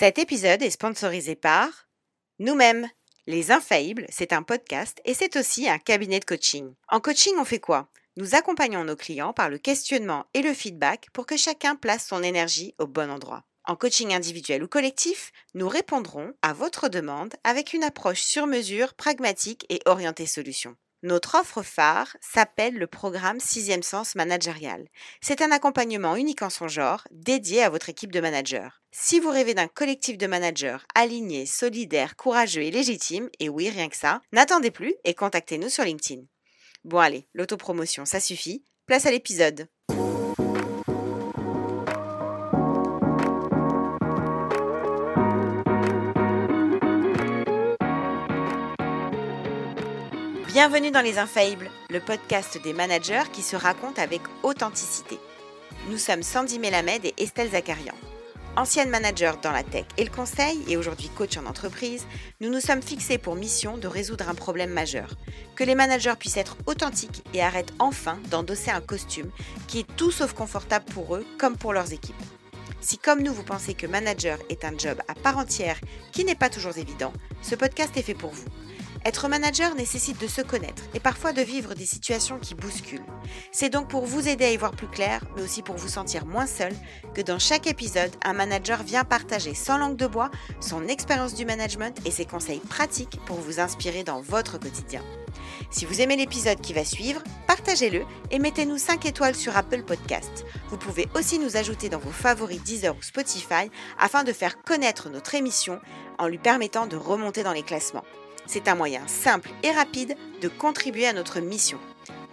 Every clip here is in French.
Cet épisode est sponsorisé par nous-mêmes. Les Infaillibles, c'est un podcast et c'est aussi un cabinet de coaching. En coaching, on fait quoi? Nous accompagnons nos clients par le questionnement et le feedback pour que chacun place son énergie au bon endroit. En coaching individuel ou collectif, nous répondrons à votre demande avec une approche sur mesure, pragmatique et orientée solution. Notre offre phare s'appelle le programme Sixième Sens Managérial. C'est un accompagnement unique en son genre, dédié à votre équipe de managers. Si vous rêvez d'un collectif de managers alignés, solidaires, courageux et légitimes, et oui, rien que ça, n'attendez plus et contactez-nous sur LinkedIn. Bon allez, l'autopromotion, ça suffit. Place à l'épisode. Bienvenue dans Les Infaillibles, le podcast des managers qui se racontent avec authenticité. Nous sommes Sandy Melamed et Estelle Zakarian. Anciennes managers dans la tech et le conseil et aujourd'hui coach en entreprise, nous nous sommes fixés pour mission de résoudre un problème majeur. Que les managers puissent être authentiques et arrêtent enfin d'endosser un costume qui est tout sauf confortable pour eux comme pour leurs équipes. Si comme nous vous pensez que manager est un job à part entière qui n'est pas toujours évident, ce podcast est fait pour vous. Être manager nécessite de se connaître et parfois de vivre des situations qui bousculent. C'est donc pour vous aider à y voir plus clair, mais aussi pour vous sentir moins seul, que dans chaque épisode, un manager vient partager sans langue de bois son expérience du management et ses conseils pratiques pour vous inspirer dans votre quotidien. Si vous aimez l'épisode qui va suivre, partagez-le et mettez-nous 5 étoiles sur Apple Podcast. Vous pouvez aussi nous ajouter dans vos favoris Deezer ou Spotify afin de faire connaître notre émission en lui permettant de remonter dans les classements. C'est un moyen simple et rapide de contribuer à notre mission.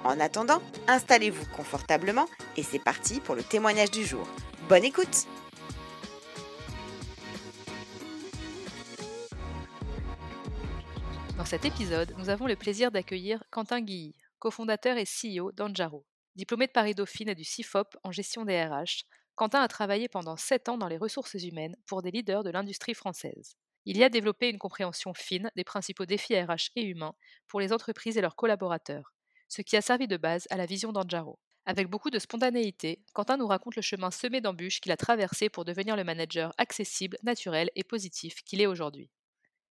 En attendant, installez-vous confortablement et c'est parti pour le témoignage du jour. Bonne écoute Dans cet épisode, nous avons le plaisir d'accueillir Quentin Guilly, cofondateur et CEO d'Anjaro. Diplômé de Paris-Dauphine et du CIFOP en gestion des RH, Quentin a travaillé pendant 7 ans dans les ressources humaines pour des leaders de l'industrie française. Il y a développé une compréhension fine des principaux défis RH et humains pour les entreprises et leurs collaborateurs, ce qui a servi de base à la vision d'Anjaro. Avec beaucoup de spontanéité, Quentin nous raconte le chemin semé d'embûches qu'il a traversé pour devenir le manager accessible, naturel et positif qu'il est aujourd'hui.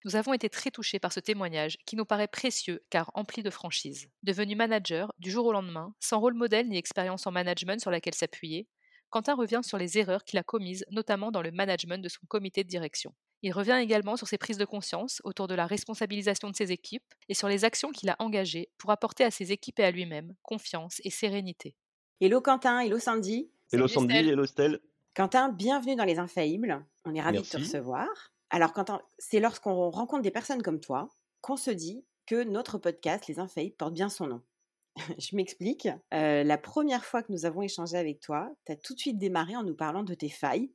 Nous avons été très touchés par ce témoignage qui nous paraît précieux car empli de franchise. Devenu manager du jour au lendemain, sans rôle modèle ni expérience en management sur laquelle s'appuyer, Quentin revient sur les erreurs qu'il a commises, notamment dans le management de son comité de direction. Il revient également sur ses prises de conscience autour de la responsabilisation de ses équipes et sur les actions qu'il a engagées pour apporter à ses équipes et à lui-même confiance et sérénité. Hello Quentin, hello Sandy. Hello Sandy, hello Stelle. Quentin, bienvenue dans Les Infaillibles. On est ravis de te recevoir. Alors Quentin, c'est lorsqu'on rencontre des personnes comme toi qu'on se dit que notre podcast Les Infaillibles porte bien son nom. Je m'explique. Euh, la première fois que nous avons échangé avec toi, tu as tout de suite démarré en nous parlant de tes failles,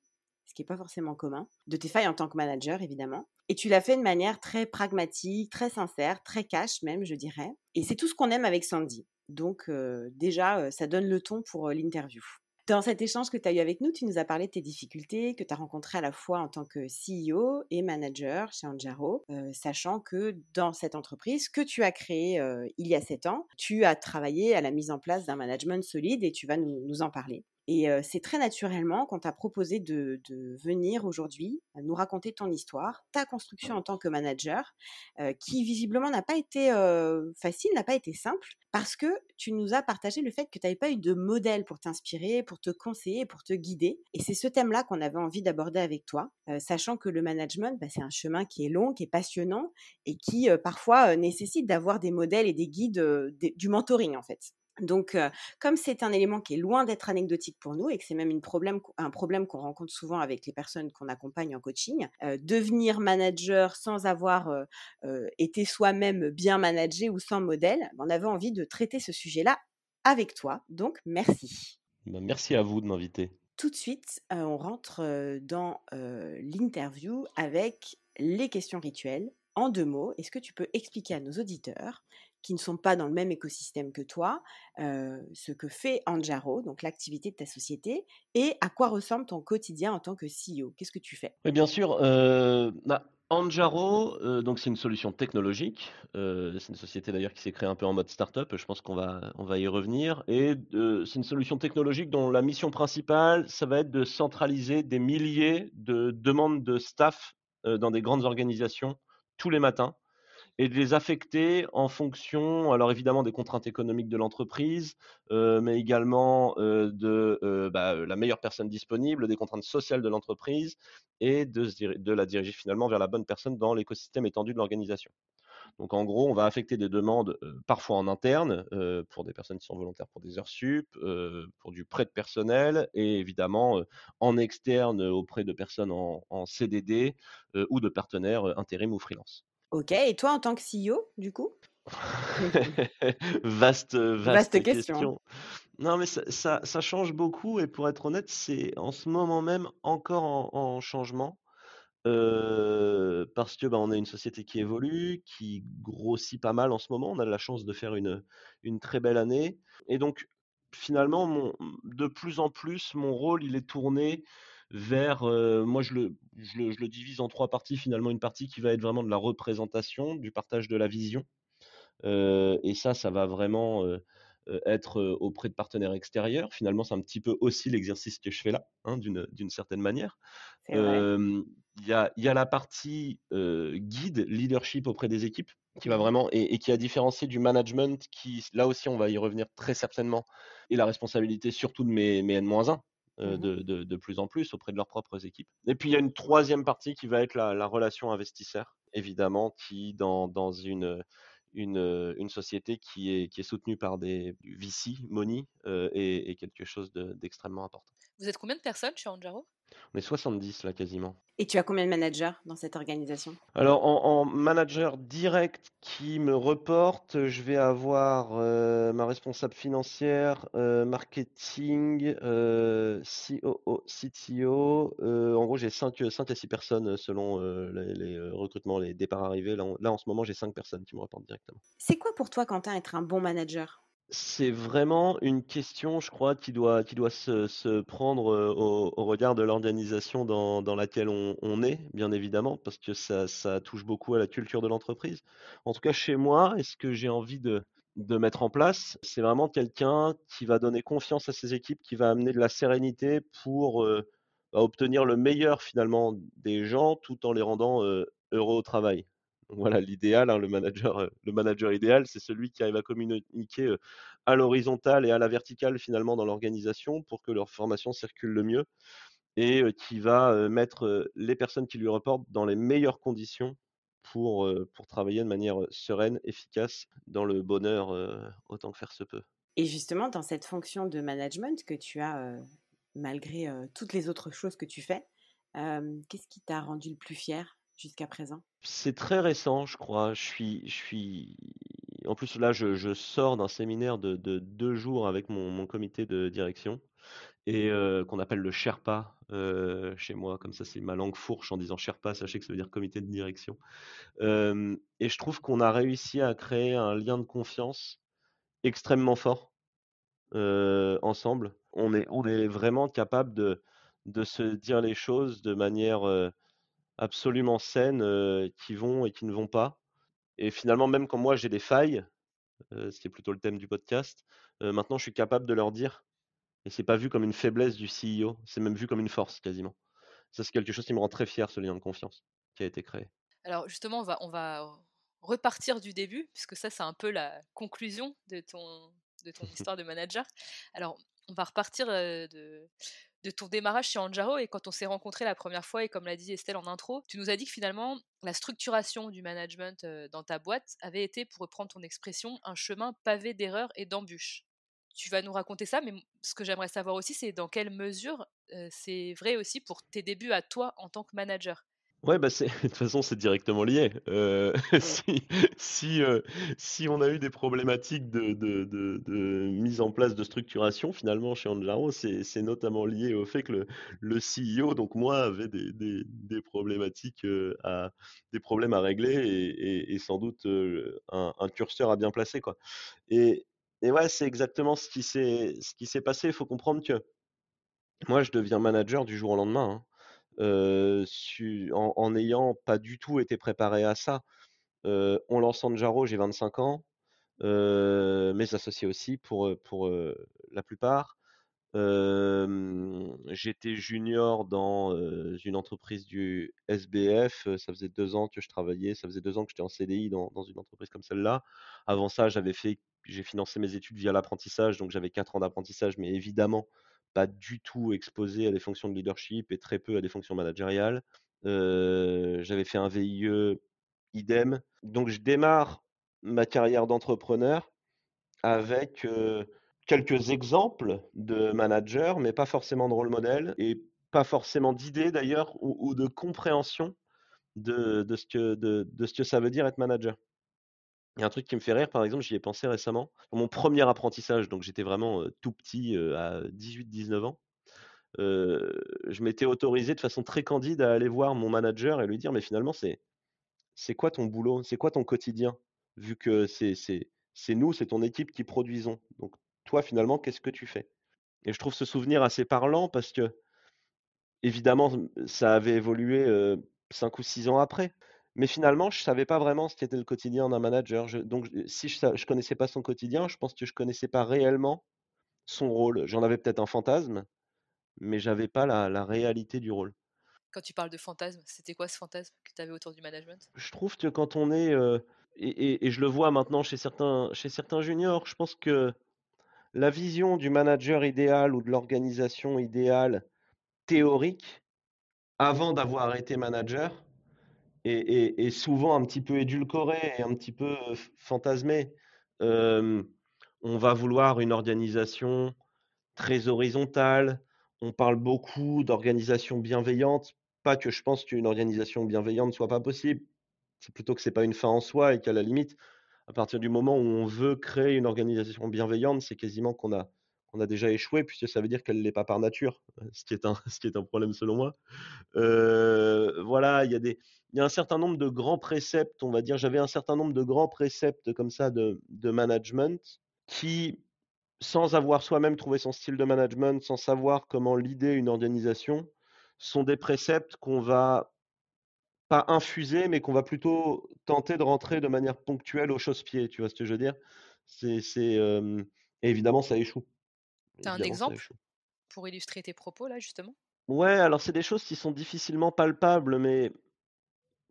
ce qui n'est pas forcément commun, de tes failles en tant que manager, évidemment. Et tu l'as fait de manière très pragmatique, très sincère, très cash même, je dirais. Et c'est tout ce qu'on aime avec Sandy. Donc déjà, ça donne le ton pour l'interview. Dans cet échange que tu as eu avec nous, tu nous as parlé de tes difficultés que tu as rencontrées à la fois en tant que CEO et manager chez Anjaro, sachant que dans cette entreprise que tu as créée il y a sept ans, tu as travaillé à la mise en place d'un management solide et tu vas nous en parler. Et c'est très naturellement qu'on t'a proposé de, venir aujourd'hui nous raconter ton histoire, ta construction en tant que manager, qui visiblement n'a pas été facile, n'a pas été simple, parce que tu nous as partagé le fait que tu n'avais pas eu de modèle pour t'inspirer, pour te conseiller, pour te guider. Et c'est ce thème-là qu'on avait envie d'aborder avec toi, sachant que le management, bah, c'est un chemin qui est long, qui est passionnant et qui parfois nécessite d'avoir des modèles et des guides, du mentoring en fait. Donc, comme c'est un élément qui est loin d'être anecdotique pour nous et que c'est même une problème, un problème qu'on rencontre souvent avec les personnes qu'on accompagne en coaching, devenir manager sans avoir été soi-même bien managé ou sans modèle, on avait envie de traiter ce sujet-là avec toi. Donc, merci. Bah, merci à vous de m'inviter. Tout de suite, on rentre dans l'interview avec les questions rituelles. En deux mots, est-ce que tu peux expliquer à nos auditeurs qui ne sont pas dans le même écosystème que toi, ce que fait Anjaro, donc l'activité de ta société, et à quoi ressemble ton quotidien en tant que CEO Qu'est-ce que tu fais? Oui, bien sûr. Bah, Anjaro, euh, donc c'est une solution technologique. Euh, c'est une société d'ailleurs qui s'est créée un peu en mode startup. Je pense qu'on va, on va y revenir. Et euh, c'est une solution technologique dont la mission principale, ça va être de centraliser des milliers de demandes de staff dans des grandes organisations tous les matins et de les affecter en fonction, alors évidemment des contraintes économiques de l'entreprise, euh, mais également euh, de euh, bah, la meilleure personne disponible, des contraintes sociales de l'entreprise et de, la diriger finalement vers la bonne personne dans l'écosystème étendu de l'organisation. Donc en gros, on va affecter des demandes parfois en interne pour des personnes qui sont volontaires pour des heures sup, pour du prêt de personnel et évidemment en externe auprès de personnes en, en CDD ou de partenaires intérim ou freelance. Ok, et toi en tant que CEO, du coup? Vaste, vaste, question. Non, mais ça, ça, change beaucoup et pour être honnête, c'est en ce moment même encore en, changement. parce que bah, on a une société qui évolue, qui grossit pas mal en ce moment. On a de la chance de faire une, une très belle année. Et donc, finalement, mon, de plus en plus, mon rôle, il est tourné vers, moi je le, je le, je, le, divise en trois parties finalement, une partie qui va être vraiment de la représentation, du partage de la vision, et ça, ça va vraiment être auprès de partenaires extérieurs. Finalement, c'est un petit peu aussi l'exercice que je fais là, hein, d'une certaine manière. Il y, a, y, a, la partie guide, leadership auprès des équipes, qui va vraiment et, et, qui a différencié du management, qui là aussi on va y revenir très certainement, et la responsabilité surtout de mes, mes N-1, Mmh de, plus en plus auprès de leurs propres équipes. Et puis il y a une troisième partie qui va être la, relation investisseur, évidemment, qui dans, dans une, une, une, société qui est, qui est soutenue par des VC, Money, est, quelque chose d'extrêmement important. Vous êtes combien de personnes chez Anjaro? On est 70 là quasiment. Et tu as combien de managers dans cette organisation? Alors en, manager direct qui me reporte, je vais avoir euh, ma responsable financière, euh, marketing, euh, COO, CTO. en gros, j'ai 5, 5 à 6 personnes selon les, recrutements, les départs arrivés. Là, là en ce moment, j'ai 5 personnes qui me reportent directement. C'est quoi pour toi, Quentin, être un bon manager? C'est vraiment une question, je crois, qui doit, qui doit se, se prendre au, au, regard de l'organisation dans, dans, laquelle on, est, bien évidemment, parce que ça, ça, touche beaucoup à la culture de l'entreprise. En tout cas, chez moi, et ce que j'ai envie de, de mettre en place, c'est vraiment quelqu'un qui va donner confiance à ses équipes, qui va amener de la sérénité pour euh, bah, obtenir le meilleur finalement des gens, tout en les rendant euh, heureux au travail voilà l'idéal, hein, le manager, euh, le manager idéal, c'est celui qui arrive à communiquer euh, à l'horizontale et à la verticale finalement dans l'organisation pour que leur formation circule le mieux et qui va mettre les personnes qui lui reportent dans les meilleures conditions pour travailler de manière sereine, efficace, dans le bonheur autant que faire se peut. Et justement, dans cette fonction de management que tu as, malgré toutes les autres choses que tu fais, qu'est-ce qui t'a rendu le plus fier? Jusqu'à présent? C'est très récent, je crois. Je suis, je suis... En plus, là, je, sors d'un séminaire de, deux jours avec mon, comité de direction et euh, qu'on appelle le Sherpa euh, chez moi. Comme ça, c'est ma langue fourche en disant Sherpa. Sachez que ça veut dire comité de direction. Euh, et je trouve qu'on a réussi à créer un lien de confiance extrêmement fort ensemble. On est, on est vraiment capable de, de se dire les choses de manière absolument saines qui vont et qui ne vont pas. Et finalement, même quand moi j'ai des failles, ce qui est plutôt le thème du podcast, maintenant je suis capable de leur dire. Et c'est pas vu comme une faiblesse du CEO, c'est même vu comme une force quasiment. Ça, c'est quelque chose qui me rend très fier, ce lien de confiance qui a été créé. Alors justement, on va, on va repartir du début, puisque ça, c'est un peu la conclusion de ton, de ton histoire de manager. Alors, on va repartir de, de ton démarrage chez Anjaro et quand on s'est rencontrés la première fois et comme l'a dit Estelle en intro, tu nous as dit que finalement la structuration du management euh, dans ta boîte avait été, pour reprendre ton expression, un chemin pavé d'erreurs et d'embûches. Tu vas nous raconter ça, mais ce que j'aimerais savoir aussi, c'est dans quelle mesure euh, c'est vrai aussi pour tes débuts à toi en tant que manager? Ouais, bah c'est de toute façon, c'est directement lié. Euh, si si, euh, si on a eu des problématiques de de de de mise en place de structuration, finalement, chez Anjaro, c'est c'est notamment lié au fait que le le CEO, donc moi, avait des des des problématiques, euh, à des problèmes à régler et et et sans doute, un un curseur à bien placer, quoi. Et et ouais, c'est exactement ce qui s'est ce qui s'est passé. Il faut comprendre que moi, je deviens manager du jour au lendemain, hein. En n'ayant pas du tout été préparé à ça. on lance Jaro, j'ai 25 ans, mes associés aussi pour, pour la plupart. j'étais junior dans une entreprise du SBF. Ça faisait deux ans que je travaillais, ça faisait deux ans que j'étais en CDI dans, dans une entreprise comme celle-là. Avant ça, j'avais fait, j'ai financé mes études via l'apprentissage, donc j'avais quatre ans d'apprentissage, mais évidemment pas du tout exposé à des fonctions de leadership et très peu à des fonctions managériales. j'avais fait un VIE idem. Donc je démarre ma carrière d'entrepreneur avec quelques exemples de managers, mais pas forcément de rôle modèle et pas forcément d'idées d'ailleurs ou, de compréhension de, ce que, de, ce que ça veut dire être manager. Il y a un truc qui me fait rire, par exemple, j'y ai pensé récemment. Mon premier apprentissage, donc j'étais vraiment tout petit, à 18-19 ans, je m'étais autorisé de façon très candide à aller voir mon manager et lui dire, mais finalement, c'est, quoi ton boulot? C'est quoi ton quotidien? Vu que c'est, c'est nous, c'est ton équipe qui produisons. Donc toi, finalement, qu'est-ce que tu fais? Et je trouve ce souvenir assez parlant parce que, évidemment, ça avait évolué cinq ou six ans après. Mais finalement, je ne savais pas vraiment ce qu'était le quotidien d'un manager. donc, si je ne connaissais pas son quotidien, je pense que je ne connaissais pas réellement son rôle. J'en avais peut-être un fantasme, mais j'avais pas la, réalité du rôle. Quand tu parles de fantasme, c'était quoi ce fantasme que tu avais autour du management? Je trouve que quand on est et, je le vois maintenant chez certains, chez certains juniors, je pense que la vision du manager idéal ou de l'organisation idéale théorique, avant d'avoir été manager, est, souvent un petit peu édulcorée et un petit peu fantasmée. on va vouloir une organisation très horizontale. On parle beaucoup d'organisation bienveillante. Pas que je pense qu'une organisation bienveillante ne soit pas possible c'est plutôt que c'est pas une fin en soi et qu'à la limite, à partir du moment où on veut créer une organisation bienveillante, c'est quasiment qu'on a, qu'on a déjà échoué, puisque ça veut dire qu'elle ne l'est pas par nature, euh, ce qui est un, problème selon moi. Voilà, il y, a un certain nombre de grands préceptes, on va dire, j'avais un certain nombre de grands préceptes comme ça de, management qui, sans avoir soi-même trouvé son style de management, sans savoir comment l'idée une organisation, sont des préceptes qu'on va pas infusé, mais qu'on va plutôt tenter de rentrer de manière ponctuelle au chausse-pied. Tu vois ce que je veux dire? C'est, évidemment, ça échoue. Tu as un exemple pour illustrer tes propos là, justement? Ouais, alors c'est des choses qui sont difficilement palpables, mais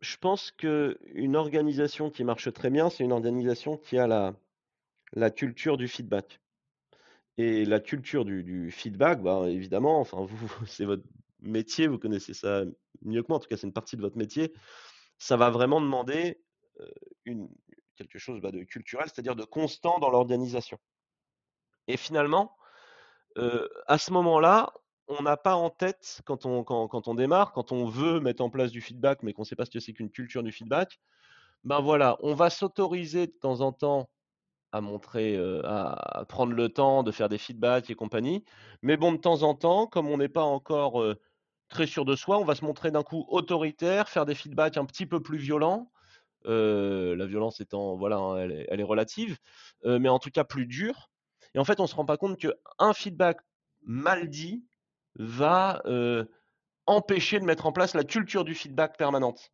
je pense qu'une organisation qui marche très bien, c'est une organisation qui a la, la culture du feedback. Et la culture du, feedback, bah, évidemment, enfin, vous, c'est votre métier, vous connaissez ça mieux que moi, en tout cas c'est une partie de votre métier, ça va vraiment demander une, quelque chose bah, de culturel, c'est-à-dire de constant dans l'organisation. Et finalement, à ce moment-là, on n'a pas en tête, quand on, démarre, quand on veut mettre en place du feedback, mais qu'on ne sait pas ce que c'est qu'une culture du feedback, ben voilà, on va s'autoriser de temps en temps à montrer, à, prendre le temps de faire des feedbacks et compagnie. Mais bon, de temps en temps, comme on n'est pas encore très sûr de soi, on va se montrer d'un coup autoritaire, faire des feedbacks un petit peu plus violents. la violence étant, voilà, hein, elle, est, relative, mais en tout cas plus dure. Et en fait, on ne se rend pas compte qu'un feedback mal dit va empêcher de mettre en place la culture du feedback permanente.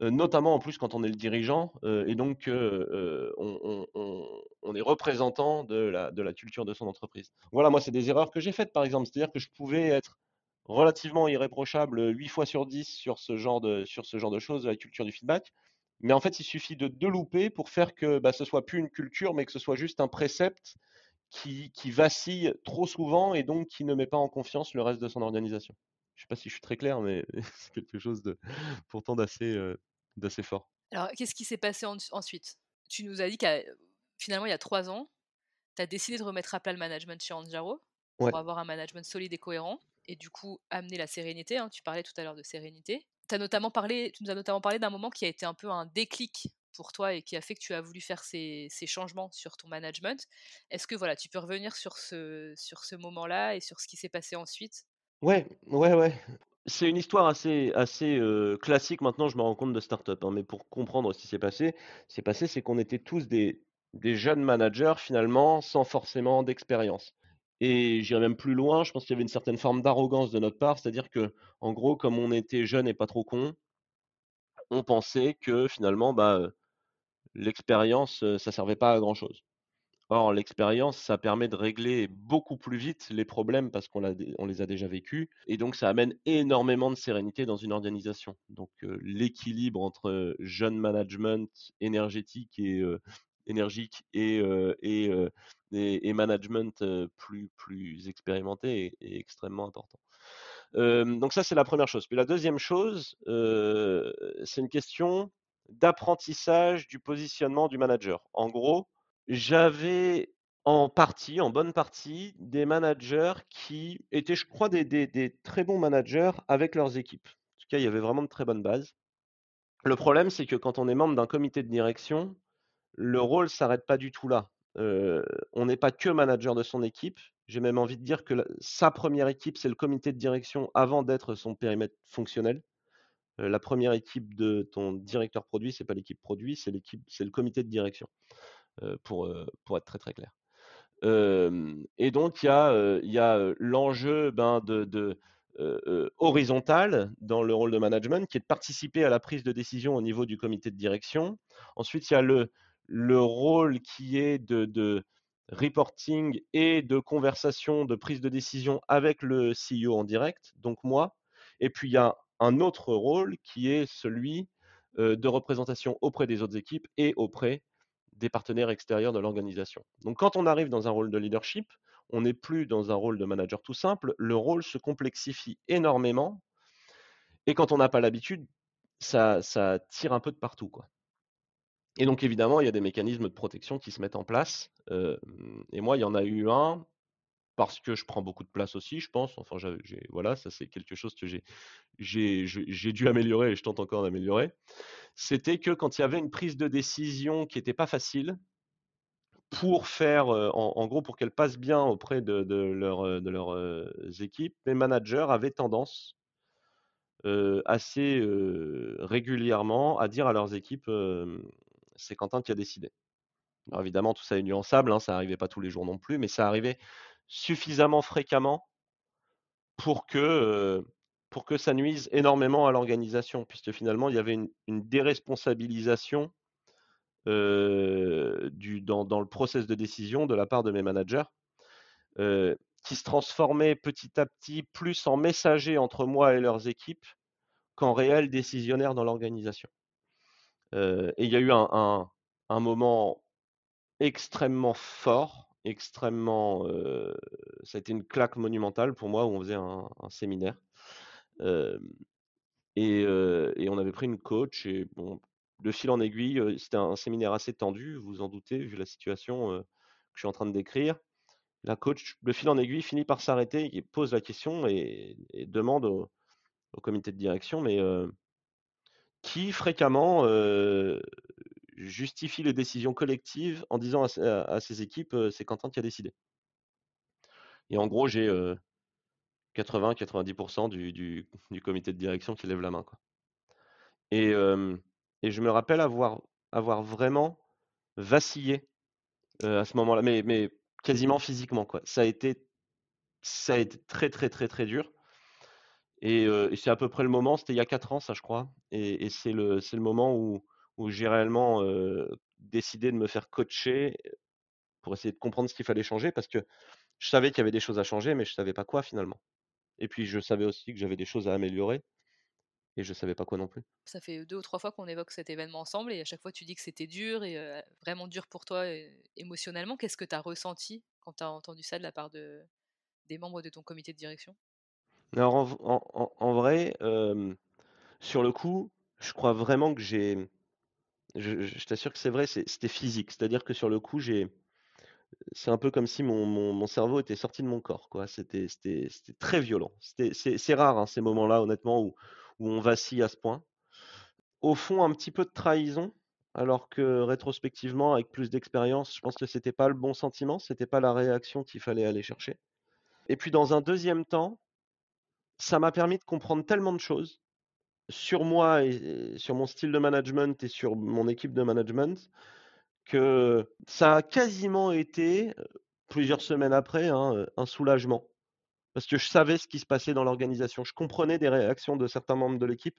notamment en plus quand on est le dirigeant et donc on, est représentant de la, de culture de son entreprise. Voilà, moi, c'est des erreurs que j'ai faites, par exemple. C'est-à-dire que je pouvais être relativement irréprochable 8 fois sur 10 sur ce genre de, sur ce genre de choses, la culture du feedback. Mais en fait, il suffit de deux louper pour faire que bah, ce soit plus une culture, mais que ce soit juste un précepte qui, qui, vacille trop souvent et donc qui ne met pas en confiance le reste de son organisation. Je ne sais pas si je suis très clair, mais c'est quelque chose de pourtant d'assez euh, d'assez fort. Alors, qu'est-ce qui s'est passé ensuite? Tu nous as dit qu'à finalement, il y a trois ans, tu as décidé de remettre à plat le management chez Anjaro pour avoir un management solide et cohérent et du coup amener la sérénité. Hein, tu parlais tout à l'heure de sérénité. As notamment parlé, tu nous as notamment parlé d'un moment qui a été un peu un déclic pour toi et qui a fait que tu as voulu faire ces, changements sur ton management. Est-ce que voilà, tu peux revenir sur ce, sur ce moment-là et sur ce qui s'est passé ensuite? Ouais, ouais, ouais. C'est une histoire assez, assez classique maintenant, je me rends compte de start-up. Hein, mais pour comprendre ce qui s'est passé, c'est passé, c'est qu'on était tous des, des jeunes managers finalement sans forcément d'expérience. Et j'irais même plus loin, je pense qu'il y avait une certaine forme d'arrogance de notre part, c'est-à-dire que, en gros, comme on était jeunes et pas trop cons, on pensait que finalement, bah, l'expérience, ça servait pas à grand chose. Or, l'expérience, ça permet de régler beaucoup plus vite les problèmes parce qu'on les a déjà vécus et donc ça amène énormément de sérénité dans une organisation. Donc, l'équilibre entre jeune management énergétique et et management, plus plus expérimenté est extrêmement important. donc ça, c'est la première chose. Puis la deuxième chose, c'est une question d'apprentissage du positionnement du manager. En gros j'avais en partie, en bonne partie, des managers qui étaient, je crois, des très bons managers avec leurs équipes. En tout cas, il y avait vraiment de très bonnes bases. Le problème, c'est que quand on est membre d'un comité de direction, le rôle s'arrête pas du tout là. on n'est pas que manager de son équipe. J'ai même envie de dire que sa première équipe, c'est le comité de direction avant d'être son périmètre fonctionnel. La première équipe de ton directeur produit, c'est pas l'équipe produit, c'est l'équipe, c'est le comité de direction. Pour, pour être très très clair. et donc il y a, y a l'enjeu ben, de, de horizontal dans le rôle de management, qui est de participer à la prise de décision au niveau du comité de direction. Ensuite, il y a le, le rôle qui est de, de, reporting et de conversation, de prise de décision avec le CEO en direct, donc moi. Et puis, il y a un autre rôle qui est celui de représentation auprès des autres équipes et auprès des partenaires extérieurs de l'organisation. Donc quand on arrive dans un rôle de leadership, on n'est plus dans un rôle de manager tout simple, le rôle se complexifie énormément, et quand on n'a pas l'habitude, ça, tire un peu de partout. Quoi. Et donc évidemment, il y a des mécanismes de protection qui se mettent en place, et moi, il y en a eu un, parce que je prends beaucoup de place aussi, je pense. Enfin, voilà, ça c'est quelque chose que j'ai dû améliorer et je tente encore d'améliorer c'était que quand il y avait une prise de décision qui n'était pas facile, pour faire, en, gros, pour qu'elle passe bien auprès de, leur, de leurs équipes, les managers avaient tendance assez régulièrement à dire à leurs équipes c'est Quentin qui a décidé. Alors évidemment, tout ça est nuançable, hein, ça n'arrivait pas tous les jours non plus, mais ça arrivait suffisamment fréquemment pour que pour que ça nuise énormément à l'organisation, puisque finalement, il y avait une, déresponsabilisation du, dans, le process de décision de la part de mes managers, qui se transformait petit à petit plus en messager entre moi et leurs équipes qu'en réel décisionnaire dans l'organisation. et il y a eu un, moment extrêmement fort, extrêmement, ça a été une claque monumentale pour moi où on faisait un séminaire et, on avait pris une coach et bon, de fil en aiguille, c'était un, séminaire assez tendu, vous en doutez, vu la situation que je suis en train de décrire. La coach, de fil en aiguille, finit par s'arrêter et pose la question et, demande au, comité de direction, mais qui fréquemment justifie les décisions collectives en disant à, ses équipes, c'est Quentin qui a décidé. Et en gros, j'ai 80-90% du, du, comité de direction qui lève la main. Quoi. Et, et, je me rappelle avoir, avoir vraiment vacillé à ce moment-là, mais, mais quasiment physiquement. Quoi. Ça, a été, ça a été très, très, très, très dur. Et, c'est à peu près le moment, c'était il y a 4 ans, ça, je crois. Et, c'est le, le moment où, où j'ai réellement décidé de me faire coacher pour essayer de comprendre ce qu'il fallait changer parce que je savais qu'il y avait des choses à changer, mais je ne savais pas quoi finalement. Et puis je savais aussi que j'avais des choses à améliorer et je savais pas quoi non plus. Ça fait deux ou trois fois qu'on évoque cet événement ensemble et à chaque fois tu dis que c'était dur et vraiment dur pour toi émotionnellement. Qu'est-ce que tu as ressenti quand tu as entendu ça de la part de, des membres de ton comité de direction? Alors en, vrai, sur le coup, je crois vraiment que j'ai... je t'assure que c'est vrai, c'était physique. C'est-à-dire que sur le coup, c'est un peu comme si mon, cerveau était sorti de mon corps. C'était, très violent. C'est rare hein, ces moments-là, honnêtement, où, où on vacille à ce point. Au fond, un petit peu de trahison, alors que rétrospectivement, avec plus d'expérience, je pense que c'était pas le bon sentiment, c'était pas la réaction qu'il fallait aller chercher. Et puis dans un deuxième temps, ça m'a permis de comprendre tellement de choses sur moi et sur mon style de management et sur mon équipe de management que ça a quasiment été plusieurs semaines après, hein, un soulagement. Parce que je savais ce qui se passait dans l'organisation. Je comprenais des réactions de certains membres de l'équipe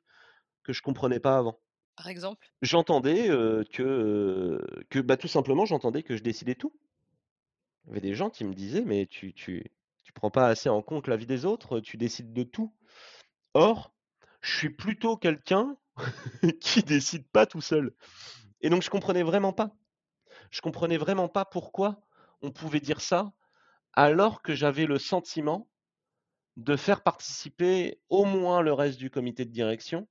que je comprenais pas avant. Par exemple? J'entendais, que, que, bah, tout simplement, j'entendais que je décidais tout. Il y avait des gens qui me disaient: «Mais tu tu tu prends pas assez en compte la vie des autres, tu décides de tout». Or, je suis plutôt quelqu'un qui décide pas tout seul et donc je comprenais vraiment pas. Je comprenais vraiment pas pourquoi on pouvait dire ça, alors que j'avais le sentiment de faire participer au moins le reste du comité de direction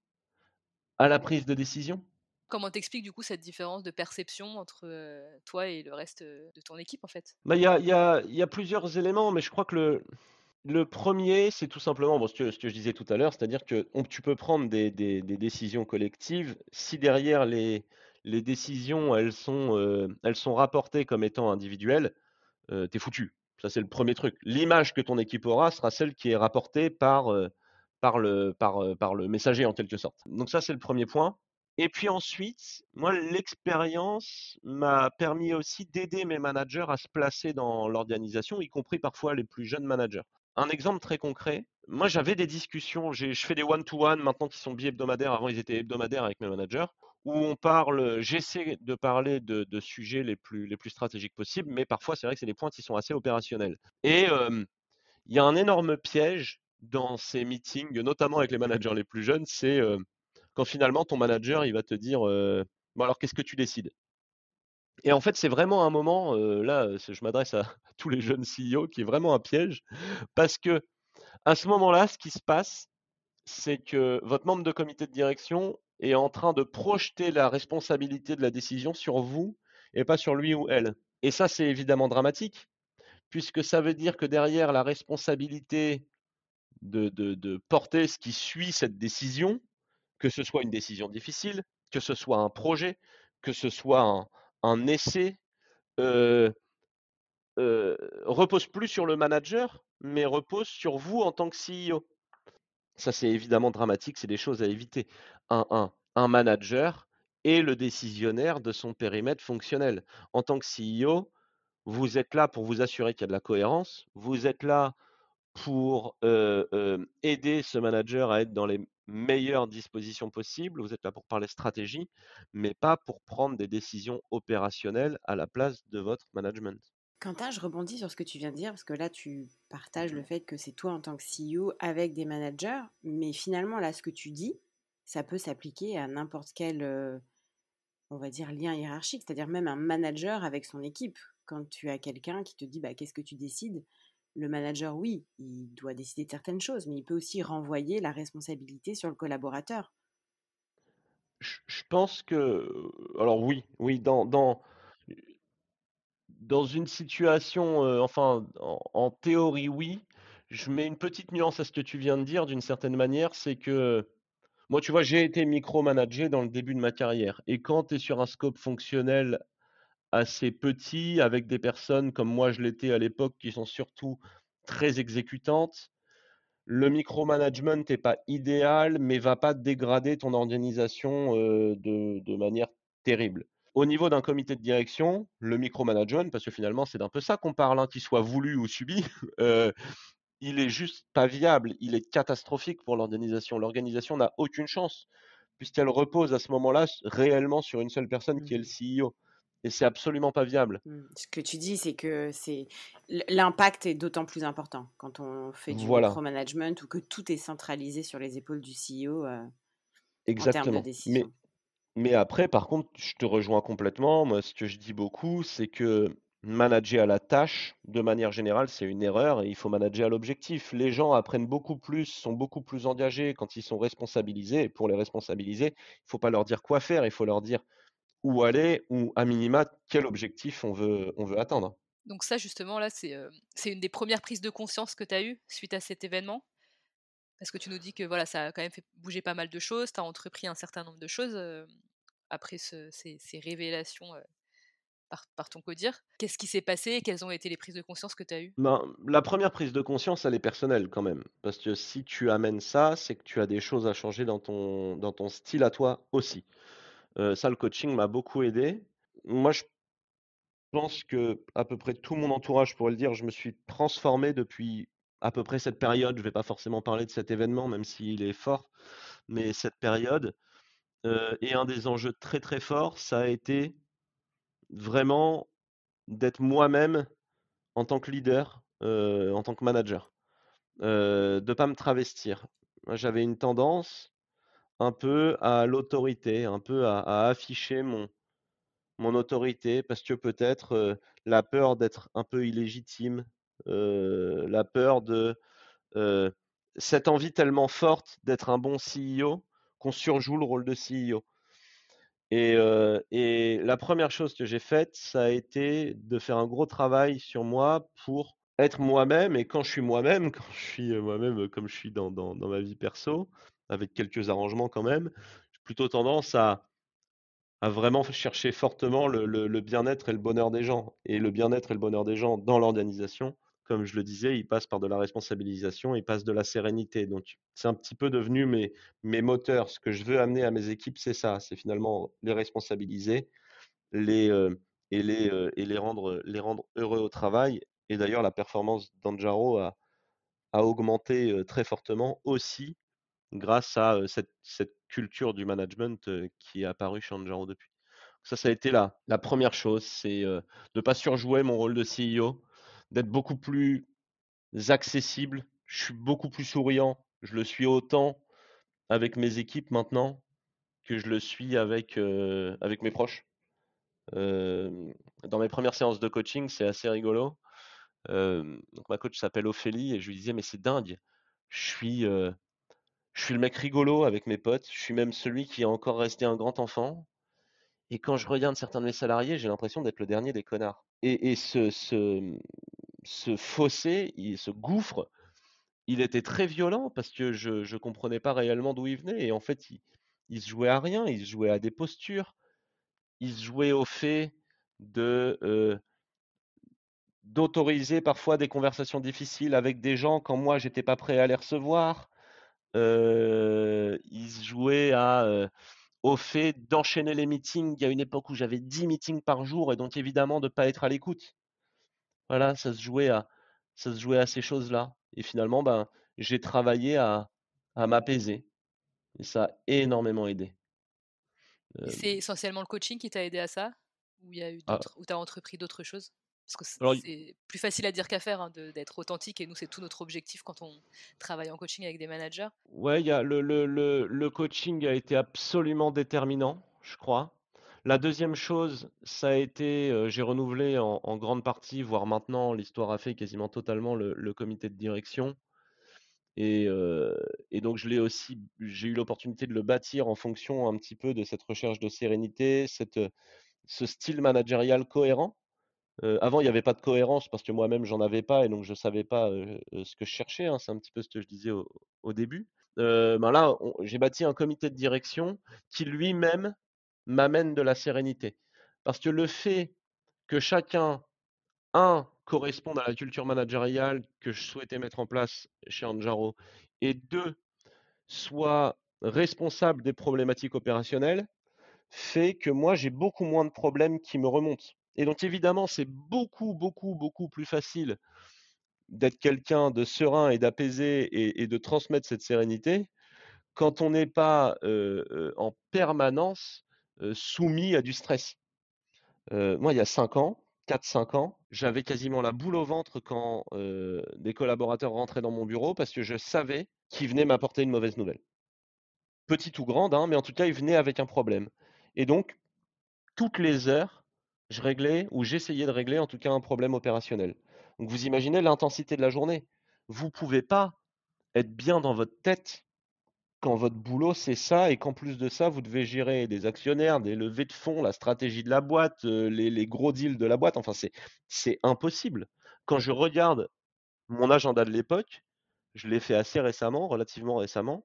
à la prise de décision. Comment t'expliques du coup cette différence de perception entre toi et le reste de ton équipe en fait? Bah, il y a, y, a, y a, plusieurs éléments, mais je crois que le, le premier, c'est tout simplement bon, ce, que, je disais tout à l'heure, c'est-à-dire que tu peux prendre des, décisions collectives si derrière les, décisions elles sont, euh, elles sont rapportées comme étant individuelles, euh, t'es foutu. Ça, c'est le premier truc. L'image que ton équipe aura sera celle qui est rapportée par, euh, par, le, par le messager en quelque sorte. Donc ça, c'est le premier point. Et puis ensuite, moi, l'expérience m'a permis aussi d'aider mes managers à se placer dans l'organisation, y compris parfois les plus jeunes managers. Un exemple très concret, moi j'avais des discussions, je fais des one-to-one maintenant qui sont bi-hebdomadaires, avant ils étaient hebdomadaires avec mes managers, où on parle, j'essaie de parler de, sujets les plus, les plus stratégiques possibles, mais parfois c'est vrai que c'est des points qui sont assez opérationnels. Et il y a un énorme piège dans ces meetings, notamment avec les managers les plus jeunes, c'est quand finalement ton manager il va te dire bon alors qu'est-ce que tu décides? Et en fait c'est vraiment un moment là je m'adresse à, tous les jeunes CEO qui est vraiment un piège parce que à ce moment-là ce qui se passe c'est que votre membre de comité de direction est en train de projeter la responsabilité de la décision sur vous et pas sur lui ou elle. Et ça c'est évidemment dramatique puisque ça veut dire que derrière la responsabilité de, de, de porter ce qui suit cette décision, que ce soit une décision difficile, que ce soit un projet, que ce soit un, un essai, repose plus sur le manager, mais repose sur vous en tant que CEO. Ça, c'est évidemment dramatique, c'est des choses à éviter. Un, un, un manager est le décisionnaire de son périmètre fonctionnel. En tant que CEO, vous êtes là pour vous assurer qu'il y a de la cohérence, vous êtes là pour aider ce manager à être dans les meilleures dispositions possibles. Vous êtes là pour parler stratégie, mais pas pour prendre des décisions opérationnelles à la place de votre management. Quentin, je rebondis sur ce que tu viens de dire, parce que là, tu partages le fait que c'est toi en tant que CEO avec des managers, mais finalement, là, ce que tu dis, ça peut s'appliquer à n'importe quel, euh, on va dire, lien hiérarchique, c'est-à-dire même un manager avec son équipe. Quand tu as quelqu'un qui te dit, bah, qu'est-ce que tu décides le manager, oui, il doit décider de certaines choses, mais il peut aussi renvoyer la responsabilité sur le collaborateur. Je, pense que, alors oui, oui, dans, dans, dans une situation, euh, enfin, en, théorie, oui. Je mets une petite nuance à ce que tu viens de dire, d'une certaine manière, c'est que moi, tu vois, j'ai été micromanagé dans le début de ma carrière. Et quand tu es sur un scope fonctionnel assez petit, avec des personnes comme moi je l'étais à l'époque, qui sont surtout très exécutantes. Le micromanagement n'est pas idéal, mais va pas dégrader ton organisation de, de, manière terrible. Au niveau d'un comité de direction, le micromanagement, parce que finalement c'est d'un peu ça qu'on parle, hein, qu'il soit voulu ou subi, euh, il est juste pas viable, il est catastrophique pour l'organisation. L'organisation n'a aucune chance, puisqu'elle repose à ce moment-là réellement sur une seule personne qui est le mmh. CEO et c'est absolument pas viable. Mmh. Ce que tu dis, c'est que c'est l'impact est d'autant plus important quand on fait du micromanagement ou que tout est centralisé sur les épaules du CEO euh, en termes de décision. Mais, mais après, par contre, je te rejoins complètement. Moi, ce que je dis beaucoup, c'est que manager à la tâche, de manière générale, c'est une erreur et il faut manager à l'objectif. Les gens apprennent beaucoup plus, sont beaucoup plus engagés quand ils sont responsabilisés. Et pour les responsabiliser, il ne faut pas leur dire quoi faire, il faut leur dire où aller ou à minima quel objectif on veut, on veut atteindre. Donc ça justement là c'est c'est une des premières prises de conscience que tu as eues suite à cet événement? Parce que tu nous dis que voilà ça a quand même fait bouger pas mal de choses, tu as entrepris un certain nombre de choses après ces, ces, révélations par, par, ton codir. Qu'est-ce qui s'est passé et quelles ont été les prises de conscience que tu as eues? Ben, La première prise de conscience elle est personnelle quand même. Parce que si tu amènes ça c'est que tu as des choses à changer dans ton, dans ton style à toi aussi. Ça, le coaching m'a beaucoup aidé. Moi, je pense que à peu près tout mon entourage pourrait le dire, je me suis transformé depuis à peu près cette période. Je vais pas forcément parler de cet événement, même s'il est fort, mais cette période. et un des enjeux très très forts, ça a été vraiment d'être moi-même en tant que leader, en tant que manager, de ne pas me travestir. J'avais une tendance un peu à l'autorité, un peu à, afficher mon, mon autorité, parce que peut-être la peur d'être un peu illégitime, la peur de cette envie tellement forte d'être un bon CEO qu'on surjoue le rôle de CEO. Et, la première chose que j'ai faite, ça a été de faire un gros travail sur moi pour être moi-même. Et quand je suis moi-même, quand je suis moi-même comme je suis dans, dans, ma vie perso, avec quelques arrangements quand même, j'ai plutôt tendance à, vraiment chercher fortement le, bien-être et le bonheur des gens. Et le bien-être et le bonheur des gens dans l'organisation, comme je le disais, il passe par de la responsabilisation, il passe de la sérénité. Donc, c'est un petit peu devenu mes, moteurs. Ce que je veux amener à mes équipes, c'est ça. C'est finalement les responsabiliser les, euh, et, les, euh, les, rendre, heureux au travail. Et d'ailleurs, la performance d'Anjaro a, a augmenté euh, très fortement aussi grâce à cette, culture du management qui est apparue chez Anjaro depuis. Ça, ça a été la, la première chose, c'est de ne pas surjouer mon rôle de CEO, d'être beaucoup plus accessible. Je suis beaucoup plus souriant. Je le suis autant avec mes équipes maintenant que je le suis avec, mes proches. Dans mes premières séances de coaching, c'est assez rigolo. Ma coach s'appelle Ophélie et je lui disais mais c'est dingue. Je suis, je suis le mec rigolo avec mes potes. Je suis même celui qui est encore resté un grand enfant. Et quand je regarde certains de mes salariés, j'ai l'impression d'être le dernier des connards. Et, ce, fossé, ce gouffre, il était très violent parce que je ne comprenais pas réellement d'où il venait. Et en fait, il, se jouait à rien, il se jouait à des postures, il se jouait au fait euh, d'autoriser parfois des conversations difficiles avec des gens quand moi j'étais pas prêt à les recevoir. Euh, il se jouait à, euh, au fait d'enchaîner les meetings. Il y a une époque où j'avais 10 meetings par jour et donc évidemment de ne pas être à l'écoute. Voilà, ça se jouait à, ça se jouait à ces choses-là. Et finalement, ben, j'ai travaillé à, à m'apaiser. Et ça a énormément aidé. C'est essentiellement le coaching qui t'a aidé à ça? Ou ah. tu as entrepris d'autres choses? Parce que c'est plus facile à dire qu'à faire hein, d'être authentique et nous, c'est tout notre objectif quand on travaille en coaching avec des managers. Ouais, y a le, le, le, le coaching a été absolument déterminant, je crois. La deuxième chose, ça a été, j'ai renouvelé en, grande partie, voire maintenant, l'histoire a fait quasiment totalement le, comité de direction. Et, donc, je l'ai aussi, j'ai eu l'opportunité de le bâtir en fonction un petit peu de cette recherche de sérénité, cette, ce style managérial cohérent. Avant, il n'y avait pas de cohérence parce que moi-même, j'en avais pas et donc je ne savais pas ce que je cherchais. Hein, c'est un petit peu ce que je disais au, début. ben là, j'ai bâti un comité de direction qui lui-même m'amène de la sérénité. Parce que le fait que chacun, un, corresponde à la culture managériale que je souhaitais mettre en place chez Anjaro, et deux, soit responsable des problématiques opérationnelles, fait que moi, j'ai beaucoup moins de problèmes qui me remontent. Et donc, évidemment, c'est beaucoup, beaucoup, beaucoup plus facile d'être quelqu'un de serein et d'apaisé et, de transmettre cette sérénité quand on n'est pas en permanence soumis à du stress. moi, il y a 5 ans, 4-5 ans, j'avais quasiment la boule au ventre quand des collaborateurs rentraient dans mon bureau parce que je savais qu'ils venaient m'apporter une mauvaise nouvelle. Petite ou grande, hein, mais en tout cas, ils venaient avec un problème. Et donc, toutes les heures, je réglais ou j'essayais de régler en tout cas un problème opérationnel. Donc, vous imaginez l'intensité de la journée. Vous ne pouvez pas être bien dans votre tête quand votre boulot c'est ça et qu'en plus de ça, vous devez gérer des actionnaires, des levées de fonds, la stratégie de la boîte, euh, les, gros deals de la boîte, enfin c'est impossible. Quand je regarde mon agenda de l'époque, je l'ai fait assez récemment, relativement récemment,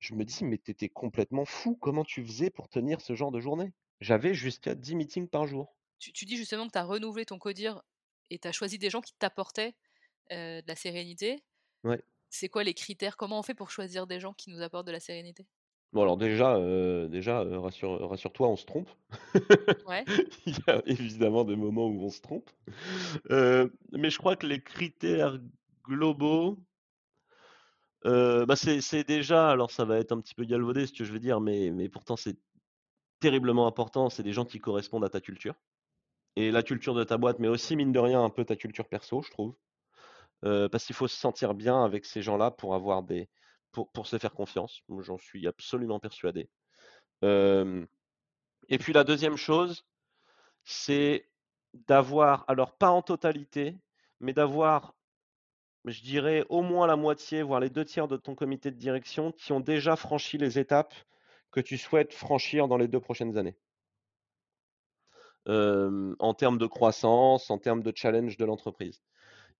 je me dis mais t'étais complètement fou, comment tu faisais pour tenir ce genre de journée? J'avais jusqu'à 10 meetings par jour. Tu, dis justement que tu as renouvelé ton codir et tu as choisi des gens qui t'apportaient euh, de la sérénité. Ouais c'est quoi les critères? Comment on fait pour choisir des gens qui nous apportent de la sérénité? Bon alors déjà, déjà, rassure rassure-toi, on se trompe. Ouais. Il y a évidemment des moments où on se trompe. mais je crois que les critères globaux bah, c'est déjà alors ça va être un petit peu galvaudé ce que je veux dire, mais mais pourtant c'est terriblement important, c'est des gens qui correspondent à ta culture et la culture de ta boîte, mais aussi mine de rien un peu ta culture perso, je trouve. parce qu'il faut se sentir bien avec ces gens-là pour avoir des pour pour se faire confiance. j'en suis absolument persuadé. et puis la deuxième chose, c'est d'avoir alors pas en totalité, mais d'avoir je dirais au moins la moitié, voire les deux tiers de ton comité de direction qui ont déjà franchi les étapes que tu souhaites franchir dans les deux prochaines années. En termes de croissance, en termes de challenge de l'entreprise.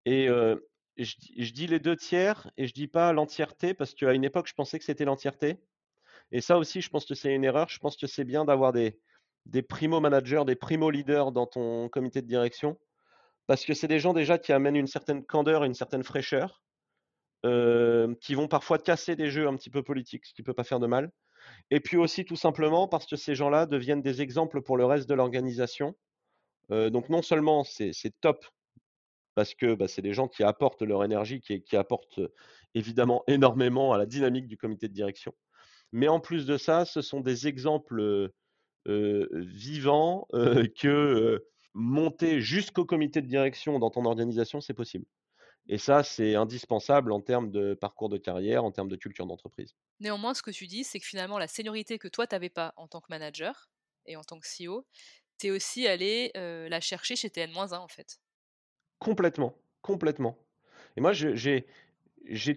Et je, dis les deux tiers et je dis pas l'entièreté parce qu'à une époque, je pensais que c'était l'entièreté. Et ça aussi, je pense que c'est une erreur. Je pense que c'est bien d'avoir des, des primo managers, des primo leaders dans ton comité de direction parce que c'est des gens déjà qui amènent une certaine candeur une certaine fraîcheur, qui vont parfois casser des jeux un petit peu politiques, ce qui ne peut pas faire de mal. Et puis aussi tout simplement parce que ces gens-là deviennent des exemples pour le reste de l'organisation. donc non seulement c'est top parce que bah, c'est des gens qui apportent leur énergie, qui, qui apportent évidemment énormément à la dynamique du comité de direction. Mais en plus de ça, ce sont des exemples vivants que monter jusqu'au comité de direction dans ton organisation, c'est possible. Et ça, c'est indispensable en termes de parcours de carrière, en termes de culture d'entreprise. Néanmoins, ce que tu dis, c'est que finalement, la seniorité que toi, tu n'avais pas en tant que manager et en tant que CEO, tu es aussi allé la chercher chez TN-1 en fait. Complètement, complètement. Et moi, j'ai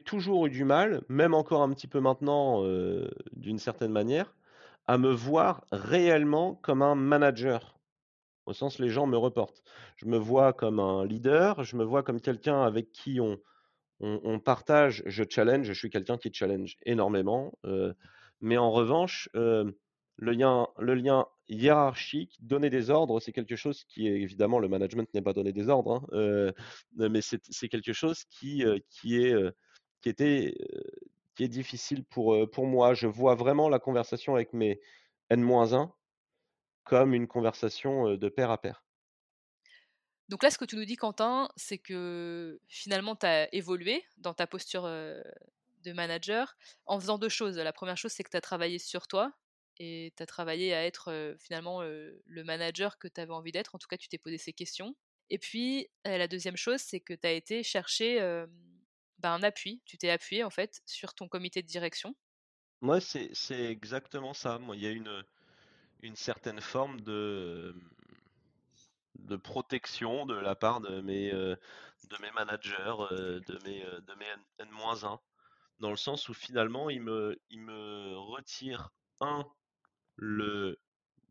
toujours eu du mal, même encore un petit peu maintenant, d'une certaine manière, à me voir réellement comme un manager au sens les gens me reportent. Je me vois comme un leader, je me vois comme quelqu'un avec qui on, on, partage, je challenge, je suis quelqu'un qui challenge énormément. Euh, mais en revanche, euh, le, lien, le lien hiérarchique, donner des ordres, c'est quelque chose qui est évidemment, le management n'est pas donner des ordres, hein, euh, mais c'est quelque chose qui, qui, est, qui, était, qui est difficile pour, pour moi. Je vois vraiment la conversation avec mes N-1 comme une conversation de pair à pair. Donc là, ce que tu nous dis, Quentin, c'est que finalement, tu as évolué dans ta posture de manager en faisant deux choses. La première chose, c'est que tu as travaillé sur toi et tu as travaillé à être finalement le manager que tu avais envie d'être. En tout cas, tu t'es posé ces questions. Et puis, la deuxième chose, c'est que tu as été chercher bah, un appui. Tu t'es appuyé en fait sur ton comité de direction. Moi, c'est exactement ça. Moi, il y a une une certaine forme de, de protection de la part de mes, euh, de mes managers, euh, de mes, euh, de mes N-1, dans le sens où finalement, ils me, ils me retirent, un, le,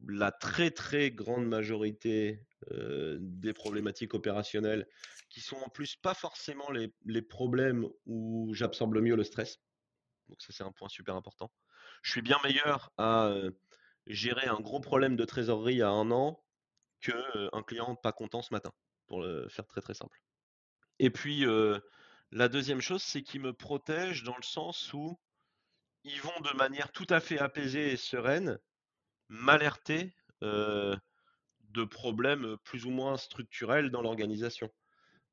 la très très grande majorité des problématiques opérationnelles, qui sont en plus pas forcément les, les problèmes où j'absorbe le mieux le stress. Donc ça c'est un point super important. Je suis bien meilleur à gérer un gros problème de trésorerie à un an qu'un client pas content ce matin, pour le faire très très simple. Et puis, la deuxième chose, c'est qu'ils me protègent dans le sens où ils vont de manière tout à fait apaisée et sereine m'alerter de problèmes plus ou moins structurels dans l'organisation.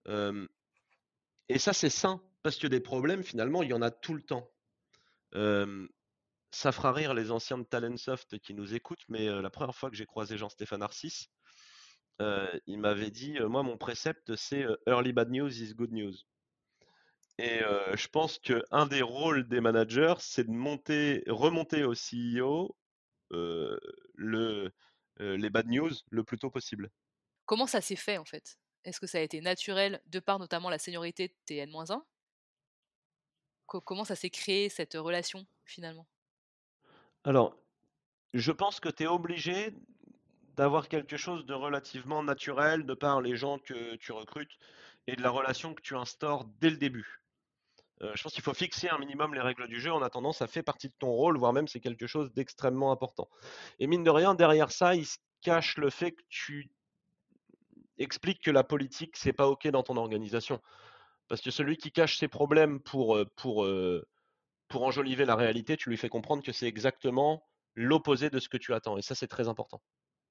et ça, c'est sain, parce que des problèmes, finalement, il y en a tout le temps ça fera rire les anciens de Talentsoft qui nous écoutent, mais la première fois que j'ai croisé Jean-Stéphane Arcis, il m'avait dit Moi, mon précepte, c'est Early bad news is good news. Et je pense qu'un des rôles des managers, c'est de monter, remonter au CEO le, les bad news le plus tôt possible. Comment ça s'est fait en fait? Est-ce que ça a été naturel de par notamment la seniorité de TN-1 Comment ça s'est créé cette relation finalement? Alors, je pense que tu es obligé d'avoir quelque chose de relativement naturel de par les gens que tu recrutes et de la relation que tu instaures dès le début. Euh, je pense qu'il faut fixer un minimum les règles du jeu. En attendant, ça fait partie de ton rôle, voire même c'est quelque chose d'extrêmement important. Et mine de rien, derrière ça, il se cache le fait que tu expliques que la politique, c'est pas OK dans ton organisation. Parce que celui qui cache ses problèmes pour, euh, pour, euh, pour enjoliver la réalité, tu lui fais comprendre que c'est exactement l'opposé de ce que tu attends. Et ça, c'est très important.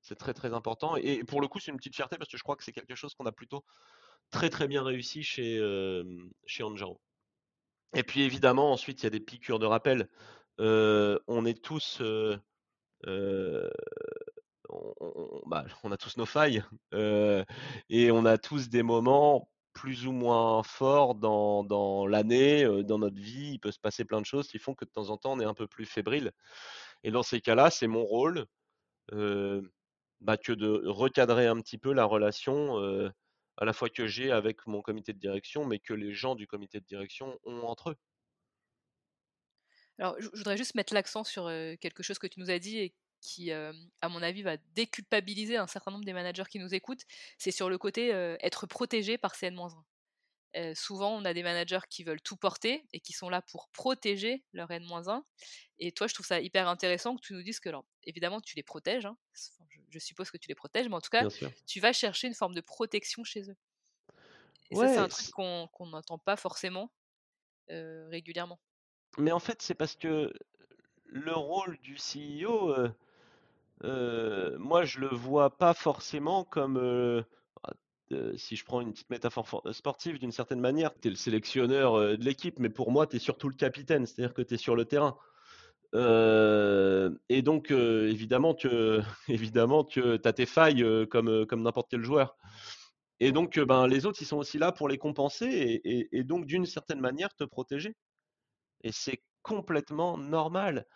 C'est très très important. Et pour le coup, c'est une petite fierté parce que je crois que c'est quelque chose qu'on a plutôt très très bien réussi chez, chez Anjaro. Et puis évidemment, ensuite, il y a des piqûres de rappel. On est tous. Bah, on, a tous nos failles et on a tous des moments plus ou moins forts dans, l'année, dans notre vie. Il peut se passer plein de choses qui font que de temps en temps, on est un peu plus fébrile. Et dans ces cas-là, c'est mon rôle bah, que de recadrer un petit peu la relation à la fois que j'ai avec mon comité de direction, mais que les gens du comité de direction ont entre eux. Alors, je voudrais juste mettre l'accent sur quelque chose que tu nous as dit qui, à mon avis, va déculpabiliser un certain nombre des managers qui nous écoutent. C'est sur le côté être protégé par CN-1 souvent, on a des managers qui veulent tout porter et qui sont là pour protéger leur N-1. Et toi, je trouve ça hyper intéressant que tu nous dises que, alors, évidemment, tu les protèges. Hein. je, suppose que tu les protèges, mais en tout cas, tu vas chercher une forme de protection chez eux. Et ça, c'est un truc qu'on n'entend pas forcément régulièrement. Mais en fait, c'est parce que le rôle du CEO, moi, je le vois pas forcément comme si je prends une petite métaphore sportive, d'une certaine manière, tu es le sélectionneur de l'équipe, mais pour moi, tu es surtout le capitaine, c'est-à-dire que tu es sur le terrain. et donc, évidemment, tu évidemment, tu as tes failles comme, comme n'importe quel joueur. Et donc, ben, les autres, ils sont aussi là pour les compenser et, donc, d'une certaine manière, te protéger. Et c'est complètement normal.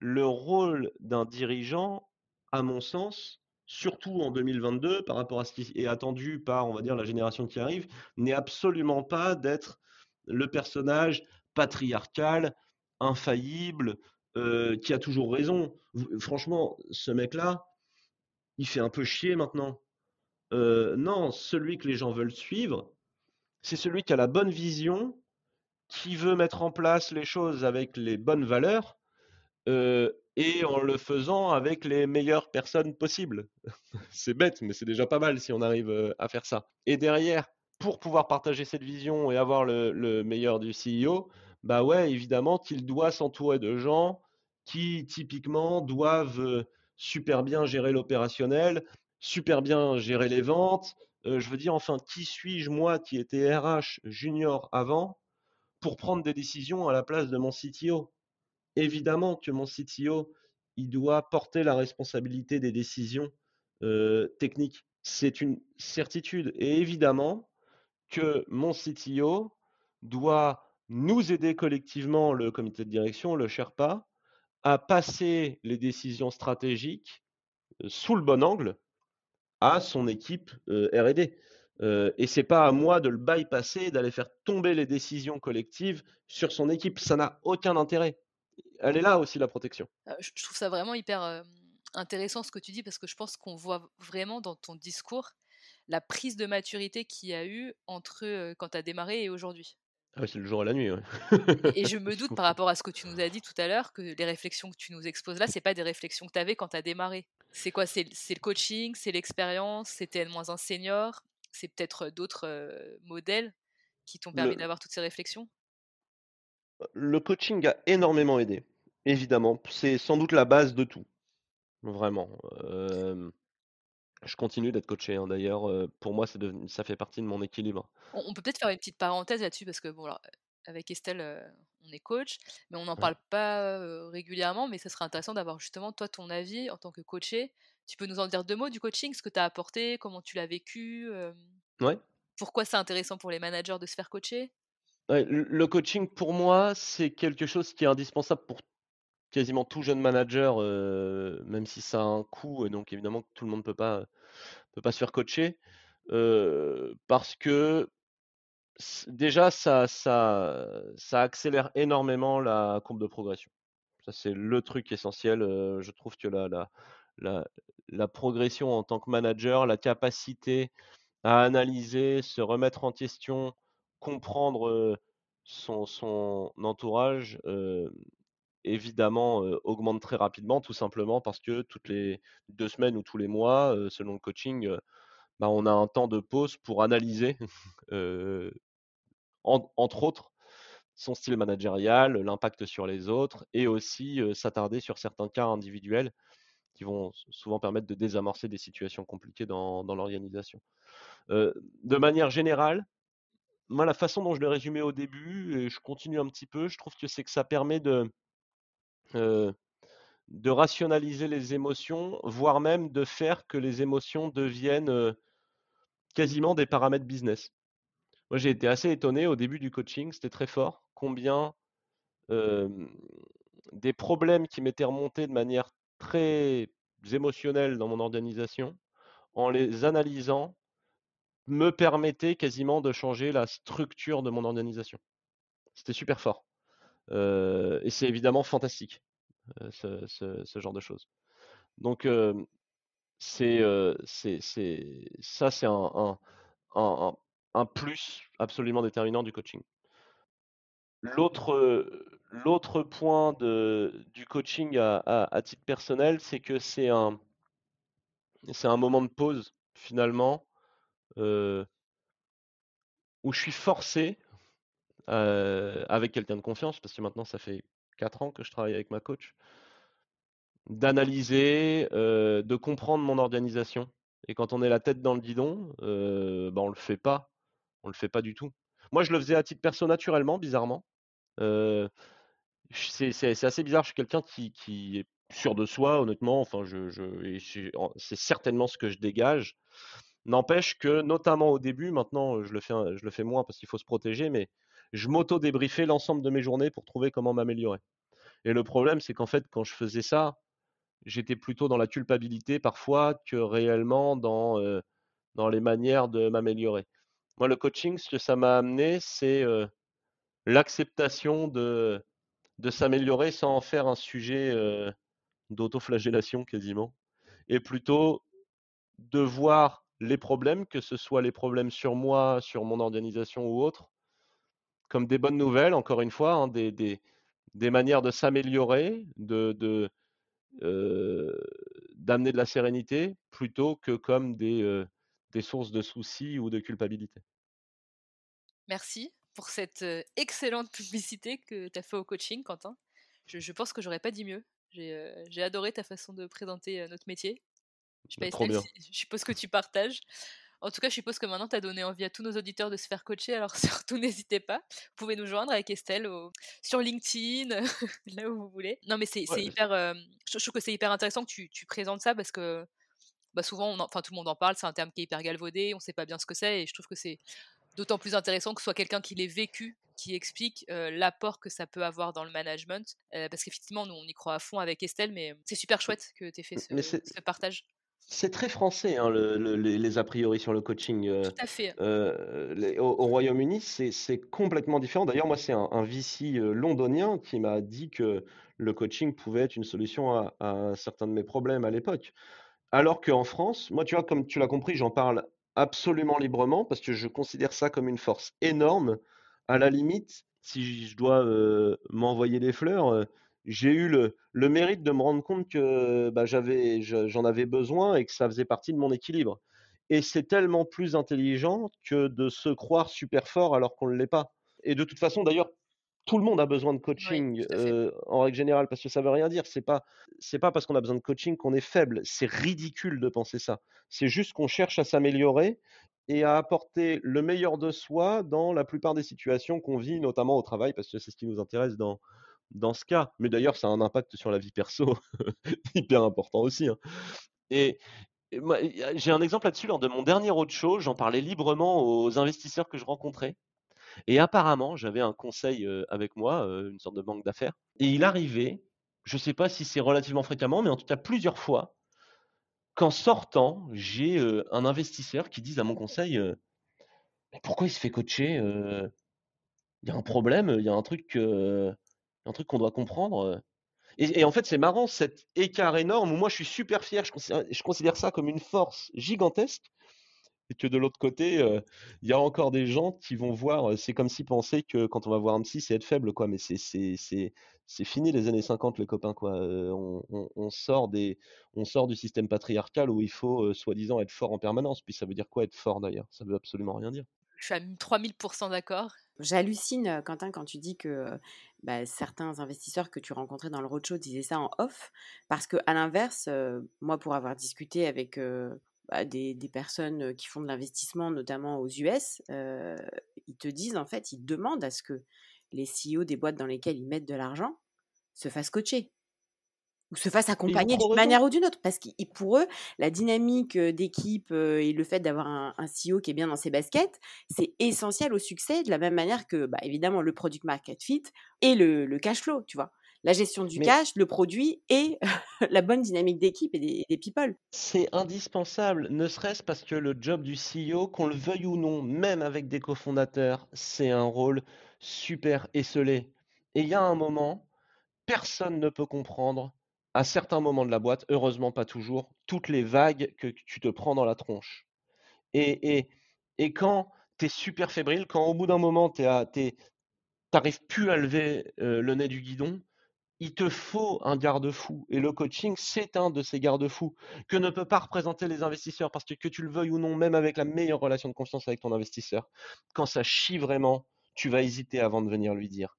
Le rôle d'un dirigeant, à mon sens, surtout en 2022, par rapport à ce qui est attendu par, on va dire, la génération qui arrive, n'est absolument pas d'être le personnage patriarcal, infaillible, euh, qui a toujours raison. Franchement, ce mec-là, il fait un peu chier maintenant. Euh, non, celui que les gens veulent suivre, c'est celui qui a la bonne vision, qui veut mettre en place les choses avec les bonnes valeurs, et en le faisant avec les meilleures personnes possibles. c'est bête, mais c'est déjà pas mal si on arrive à faire ça. Et derrière, pour pouvoir partager cette vision et avoir le, meilleur du CEO, bah ouais, évidemment qu'il doit s'entourer de gens qui typiquement doivent super bien gérer l'opérationnel, super bien gérer les ventes. Je veux dire, enfin, qui suis-je moi qui étais RH junior avant pour prendre des décisions à la place de mon CTO évidemment que mon CTO, il doit porter la responsabilité des décisions techniques. C'est une certitude. Et évidemment que mon CTO doit nous aider collectivement, le comité de direction, le Sherpa, à passer les décisions stratégiques sous le bon angle à son équipe R&D. Euh, et c'est pas à moi de le bypasser, d'aller faire tomber les décisions collectives sur son équipe. Ça n'a aucun intérêt elle est là aussi la protection. Je trouve ça vraiment hyper intéressant ce que tu dis parce que je pense qu'on voit vraiment dans ton discours la prise de maturité qu'il y a eu entre quand tu as démarré et aujourd'hui. Ah c'est le jour et la nuit. et je me doute par rapport à ce que tu nous as dit tout à l'heure que les réflexions que tu nous exposes là, c'est pas des réflexions que tu avais quand tu as démarré. C'est quoi? C'est le coaching, c'est l'expérience, c'était N-1 senior, c'est peut-être d'autres modèles qui t'ont permis d'avoir toutes ces réflexions? Le coaching a énormément aidé, évidemment. C'est sans doute la base de tout, vraiment. je continue d'être coaché, hein, d'ailleurs. pour moi, ça fait partie de mon équilibre. On, peut peut-être faire une petite parenthèse là-dessus, parce que bon, avec Estelle, on est coach, mais on n'en parle pas régulièrement, mais ça serait intéressant d'avoir justement, toi, ton avis en tant que coaché. Tu peux nous en dire deux mots du coaching, ce que tu as apporté, comment tu l'as vécu Ouais. Pourquoi c'est intéressant pour les managers de se faire coacher? Le coaching pour moi, c'est quelque chose qui est indispensable pour quasiment tout jeune manager, euh, même si ça a un coût et donc évidemment tout le monde peut pas peut pas se faire coacher, euh, parce que déjà ça accélère énormément la courbe de progression. Ça, c'est le truc essentiel, euh, je trouve que la la la progression en tant que manager, la capacité à analyser, se remettre en question comprendre son, entourage, évidemment, augmente très rapidement, tout simplement parce que toutes les deux semaines ou tous les mois, selon le coaching, bah, on a un temps de pause pour analyser, entre autres, son style managérial, l'impact sur les autres et aussi s'attarder sur certains cas individuels qui vont souvent permettre de désamorcer des situations compliquées dans, l'organisation. de manière générale, moi, la façon dont je l'ai résumé au début, et je continue un petit peu, je trouve que c'est que ça permet de, de rationaliser les émotions, voire même de faire que les émotions deviennent quasiment des paramètres business. Moi, j'ai été assez étonné au début du coaching, c'était très fort, combien des problèmes qui m'étaient remontés de manière très émotionnelle dans mon organisation, en les analysant, me permettaient quasiment de changer la structure de mon organisation. C'était super fort. et c'est évidemment fantastique, ce, genre de choses. Donc, c'est, ça, c'est un, plus absolument déterminant du coaching. L'autre, point du coaching à, titre personnel, c'est que c'est un moment de pause finalement où je suis forcé avec quelqu'un de confiance, parce que maintenant ça fait 4 ans que je travaille avec ma coach, d'analyser, de comprendre mon organisation. Et quand on est la tête dans le guidon, euh, bah on le fait pas on le fait pas du tout. Moi, je le faisais à titre perso naturellement, bizarrement. c'est assez bizarre. Je suis quelqu'un qui, est sûr de soi, honnêtement. Enfin, c'est certainement ce que je dégage. N'empêche que, notamment au début, maintenant, je le fais, je le fais moins parce qu'il faut se protéger, mais je m'auto-débriefais l'ensemble de mes journées pour trouver comment m'améliorer. Et le problème, c'est qu'en fait, quand je faisais ça, j'étais plutôt dans la culpabilité parfois que réellement dans, dans les manières de m'améliorer. Moi, le coaching, ce que ça m'a amené, c'est l'acceptation de, de s'améliorer sans en faire un sujet d'autoflagellation quasiment, et plutôt de voir les problèmes, que ce soit les problèmes sur moi, sur mon organisation ou autre, comme des bonnes nouvelles, encore une fois, hein, des, des, des, manières de s'améliorer, de, de d'amener de la sérénité, plutôt que comme des, des sources de soucis ou de culpabilité. Merci pour cette excellente publicité que tu as fait au coaching, Quentin. Je, pense que j'aurais pas dit mieux. J'ai adoré ta façon de présenter notre métier. Je, bah, bien. je suppose que tu partages. En tout cas, je suppose que maintenant, tu as donné envie à tous nos auditeurs de se faire coacher. Alors, surtout, n'hésitez pas. Vous pouvez nous joindre avec Estelle sur LinkedIn, là où vous voulez. Non, mais c'est hyper. je, trouve que c'est hyper intéressant que tu, présentes ça parce que bah, souvent, enfin, tout le monde en parle. C'est un terme qui est hyper galvaudé. On ne sait pas bien ce que c'est. Et je trouve que c'est d'autant plus intéressant que ce soit quelqu'un qui l'ait vécu qui explique l'apport que ça peut avoir dans le management. parce qu'effectivement, nous, on y croit à fond avec Estelle, mais c'est super chouette que tu aies fait ce, partage. C'est très français, hein, les a priori sur le coaching. Tout à fait. au, Royaume-Uni, c'est complètement différent. D'ailleurs, moi, c'est un, VC londonien qui m'a dit que le coaching pouvait être une solution à, à certains de mes problèmes à l'époque. Alors qu'en France, moi, tu vois, comme tu l'as compris, j'en parle absolument librement parce que je considère ça comme une force énorme. À la limite, si je dois m'envoyer des fleurs, j'ai eu le, mérite de me rendre compte que bah, j'avais, j'en avais besoin et que ça faisait partie de mon équilibre. Et c'est tellement plus intelligent que de se croire super fort alors qu'on ne l'est pas. Et de toute façon, d'ailleurs, tout le monde a besoin de coaching en règle générale parce que ça veut rien dire. C'est pas c'est pas parce qu'on a besoin de coaching qu'on est faible. C'est ridicule de penser ça. C'est juste qu'on cherche à s'améliorer et à apporter le meilleur de soi dans la plupart des situations qu'on vit, notamment au travail, parce que c'est ce qui nous intéresse dans dans ce cas. Mais d'ailleurs, ça a un impact sur la vie perso hyper important aussi. Hein. Et, j'ai un exemple là-dessus lors de mon dernier roadshow. J'en parlais librement aux investisseurs que je rencontrais. Et apparemment, j'avais un conseil avec moi, une sorte de banque d'affaires. Et il arrivait, je ne sais pas si c'est relativement fréquemment, mais en tout cas plusieurs fois, qu'en sortant, j'ai un investisseur qui dise à mon conseil Pourquoi il se fait coacher Il y a un problème, il y a un truc, un truc qu'on doit comprendre. Et, en fait, c'est marrant, cet écart énorme où moi je suis super fier, je considère ça comme une force gigantesque et que de l'autre côté, il y a encore des gens qui vont voir, c'est comme si pensaient que quand on va voir un psy, c'est être faible, quoi. Mais c'est fini les années 50, les copains, quoi. On, sort des, on sort du système patriarcal où il faut soi-disant être fort en permanence. Puis ça veut dire quoi être fort d'ailleurs? Ça veut absolument rien dire. Je suis à 3000% d'accord. J'hallucine, Quentin, quand tu dis que bah, certains investisseurs que tu rencontrais dans le roadshow disaient ça en off, parce que à l'inverse, moi, pour avoir discuté avec bah, des, des, personnes qui font de l'investissement, notamment aux US, ils te disent en fait, ils demandent à ce que les CEO des boîtes dans lesquelles ils mettent de l'argent se fassent coacher ou se fassent accompagner d'une manière ou d'une autre. Parce que pour eux, la dynamique d'équipe et le fait d'avoir un, CEO qui est bien dans ses baskets, c'est essentiel au succès, de la même manière que, bah, évidemment, le product market fit et le, cash flow, tu vois? La gestion du cash, le produit et la bonne dynamique d'équipe et des, des people. C'est indispensable, ne serait-ce parce que le job du CEO, qu'on le veuille ou non, même avec des cofondateurs, c'est un rôle super esselé. Et il y a un moment, personne ne peut comprendre à certains moments de la boîte, heureusement pas toujours, toutes les vagues que tu te prends dans la tronche. Et, et, et quand tu es super fébrile, quand au bout d'un moment, tu n'arrives plus à lever euh, le nez du guidon, il te faut un garde-fou. Et le coaching, c'est un de ces garde-fous que ne peut pas représenter les investisseurs. Parce que que tu le veuilles ou non, même avec la meilleure relation de confiance avec ton investisseur, quand ça chie vraiment, tu vas hésiter avant de venir lui dire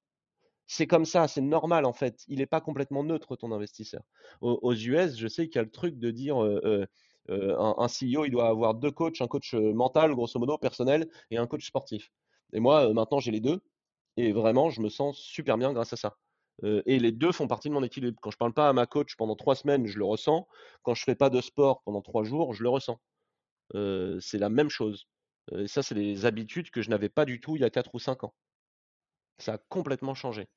c'est comme ça, c'est normal en fait. Il n'est pas complètement neutre ton investisseur. Aux, US, je sais qu'il y a le truc de dire un, CEO, il doit avoir deux coachs, un coach mental, grosso modo, personnel, et un coach sportif. Et moi, maintenant, j'ai les deux. Et vraiment, je me sens super bien grâce à ça. et les deux font partie de mon équilibre. Quand je ne parle pas à ma coach pendant trois semaines, je le ressens. Quand je ne fais pas de sport pendant trois jours, je le ressens. c'est la même chose. Et ça, c'est des habitudes que je n'avais pas du tout il y a quatre ou cinq ans. Ça a complètement changé.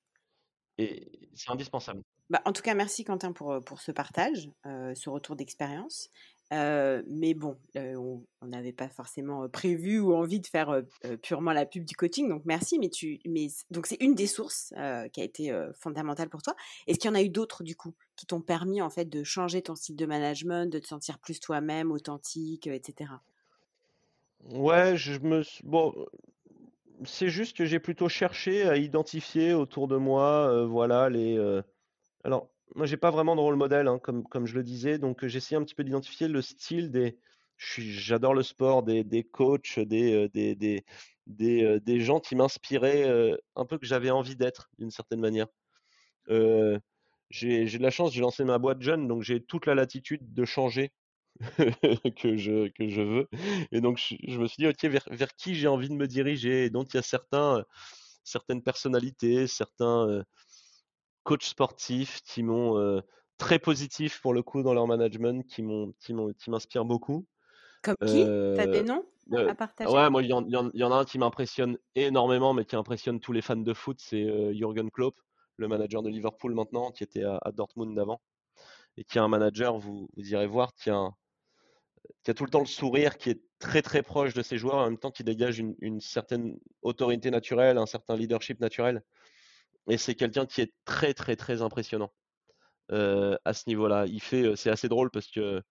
Et c'est indispensable. Bah, en tout cas, merci Quentin pour, pour ce partage, ce retour d'expérience. mais bon, on n'avait pas forcément prévu ou envie de faire purement la pub du coaching, donc merci. Mais tu, mais donc c'est une des sources qui a été fondamentale pour toi. Est-ce qu'il y en a eu d'autres du coup qui t'ont permis en fait de changer ton style de management, de te sentir plus toi-même, authentique, etc. Ouais, je me bon, c'est juste que j'ai plutôt cherché à identifier autour de moi, euh, voilà, les. Euh, alors, moi, j'ai pas vraiment de rôle modèle, hein, comme, je le disais, donc j'ai essayé un petit peu d'identifier le style des. J'adore le sport, des, coachs, des, euh, des, des, des, des gens qui m'inspiraient un peu que j'avais envie d'être, d'une certaine manière. j'ai de la chance, j'ai lancé ma boîte jeune, donc j'ai toute la latitude de changer que, je, que je veux. Et donc, je, me suis dit, OK, vers, vers qui j'ai envie de me diriger? Et donc, il y a certains, certaines personnalités, certains coachs sportifs qui m'ont très positifs pour le coup dans leur management, qui m'inspirent beaucoup. Comme qui? T'as des noms à partager? Ouais, moi, il y, en a un qui m'impressionne énormément, mais qui impressionne tous les fans de foot, c'est Jürgen Klopp, le manager de Liverpool maintenant, qui était à, Dortmund avant, et qui est un manager, vous, vous irez voir, qui a un, qui a tout le temps le sourire, qui est très très proche de ses joueurs, en même temps qui dégage une, certaine autorité naturelle, un certain leadership naturel. Et c'est quelqu'un qui est très très très impressionnant euh, à ce niveau-là. Il fait, euh, c'est assez drôle parce que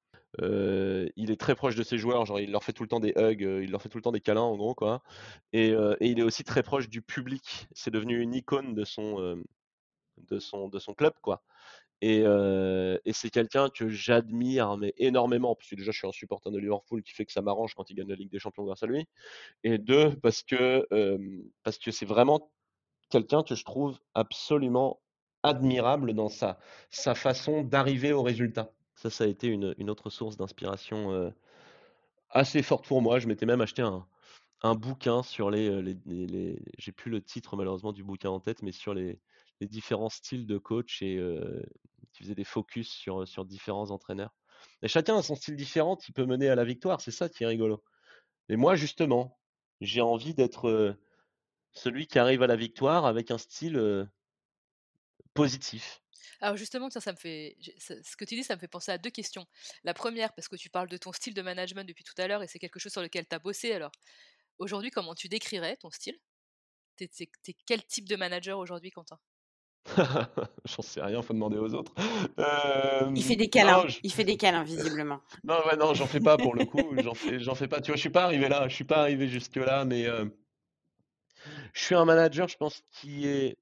euh, il est très proche de ses joueurs, genre il leur fait tout le temps des hugs, il leur fait tout le temps des câlins en gros quoi. Et, il est aussi très proche du public. C'est devenu une icône de son de son de son club quoi. Et, c'est quelqu'un que j'admire mais énormément, parce que déjà je suis un supporter de Liverpool qui fait que ça m'arrange quand il gagne la Ligue des Champions grâce à lui. Et deux, parce que c'est vraiment quelqu'un que je trouve absolument admirable dans sa, sa façon d'arriver au résultat. Ça, ça a été une, une autre source d'inspiration assez forte pour moi. Je m'étais même acheté un, un bouquin sur les, les, j'ai plus le titre malheureusement du bouquin en tête, mais sur les, les différents styles de coach et qui faisait des focus sur, sur différents entraîneurs. Et chacun a son style différent qui peut mener à la victoire, c'est ça qui est rigolo. Et moi, justement, j'ai envie d'être celui qui arrive à la victoire avec un style positif. Alors justement, ça, me fait, ce que tu dis, ça me fait penser à deux questions. La première, parce que tu parles de ton style de management depuis tout à l'heure et c'est quelque chose sur lequel tu as bossé. Alors aujourd'hui, comment tu décrirais ton style? T'es es, quel type de manager aujourd'hui, Quentin? J'en sais rien, faut demander aux autres. il fait des câlins, il fait des câlins visiblement. non, ouais, non, j'en fais pas pour le coup, j'en fais, j'en fais pas. Tu vois, je suis pas arrivé là, je suis pas arrivé jusque là, mais je suis un manager, je pense qui est,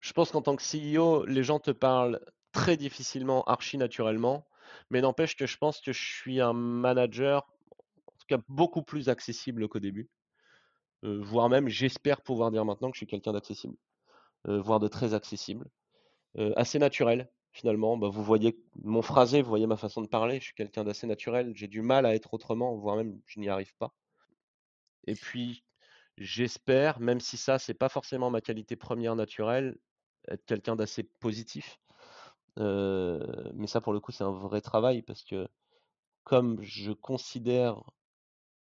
je pense qu'en tant que CEO, les gens te parlent très difficilement, archi naturellement, mais n'empêche que je pense que je suis un manager, en tout cas beaucoup plus accessible qu'au début. voire même j'espère pouvoir dire maintenant que je suis quelqu'un d'accessible, voire de très accessible, assez naturel finalement. Bah, vous voyez mon phrasé, vous voyez ma façon de parler, je suis quelqu'un d'assez naturel, j'ai du mal à être autrement, voire même je n'y arrive pas. Et puis j'espère, même si ça c'est pas forcément ma qualité première naturelle, être quelqu'un d'assez positif. mais ça pour le coup c'est un vrai travail parce que comme je considère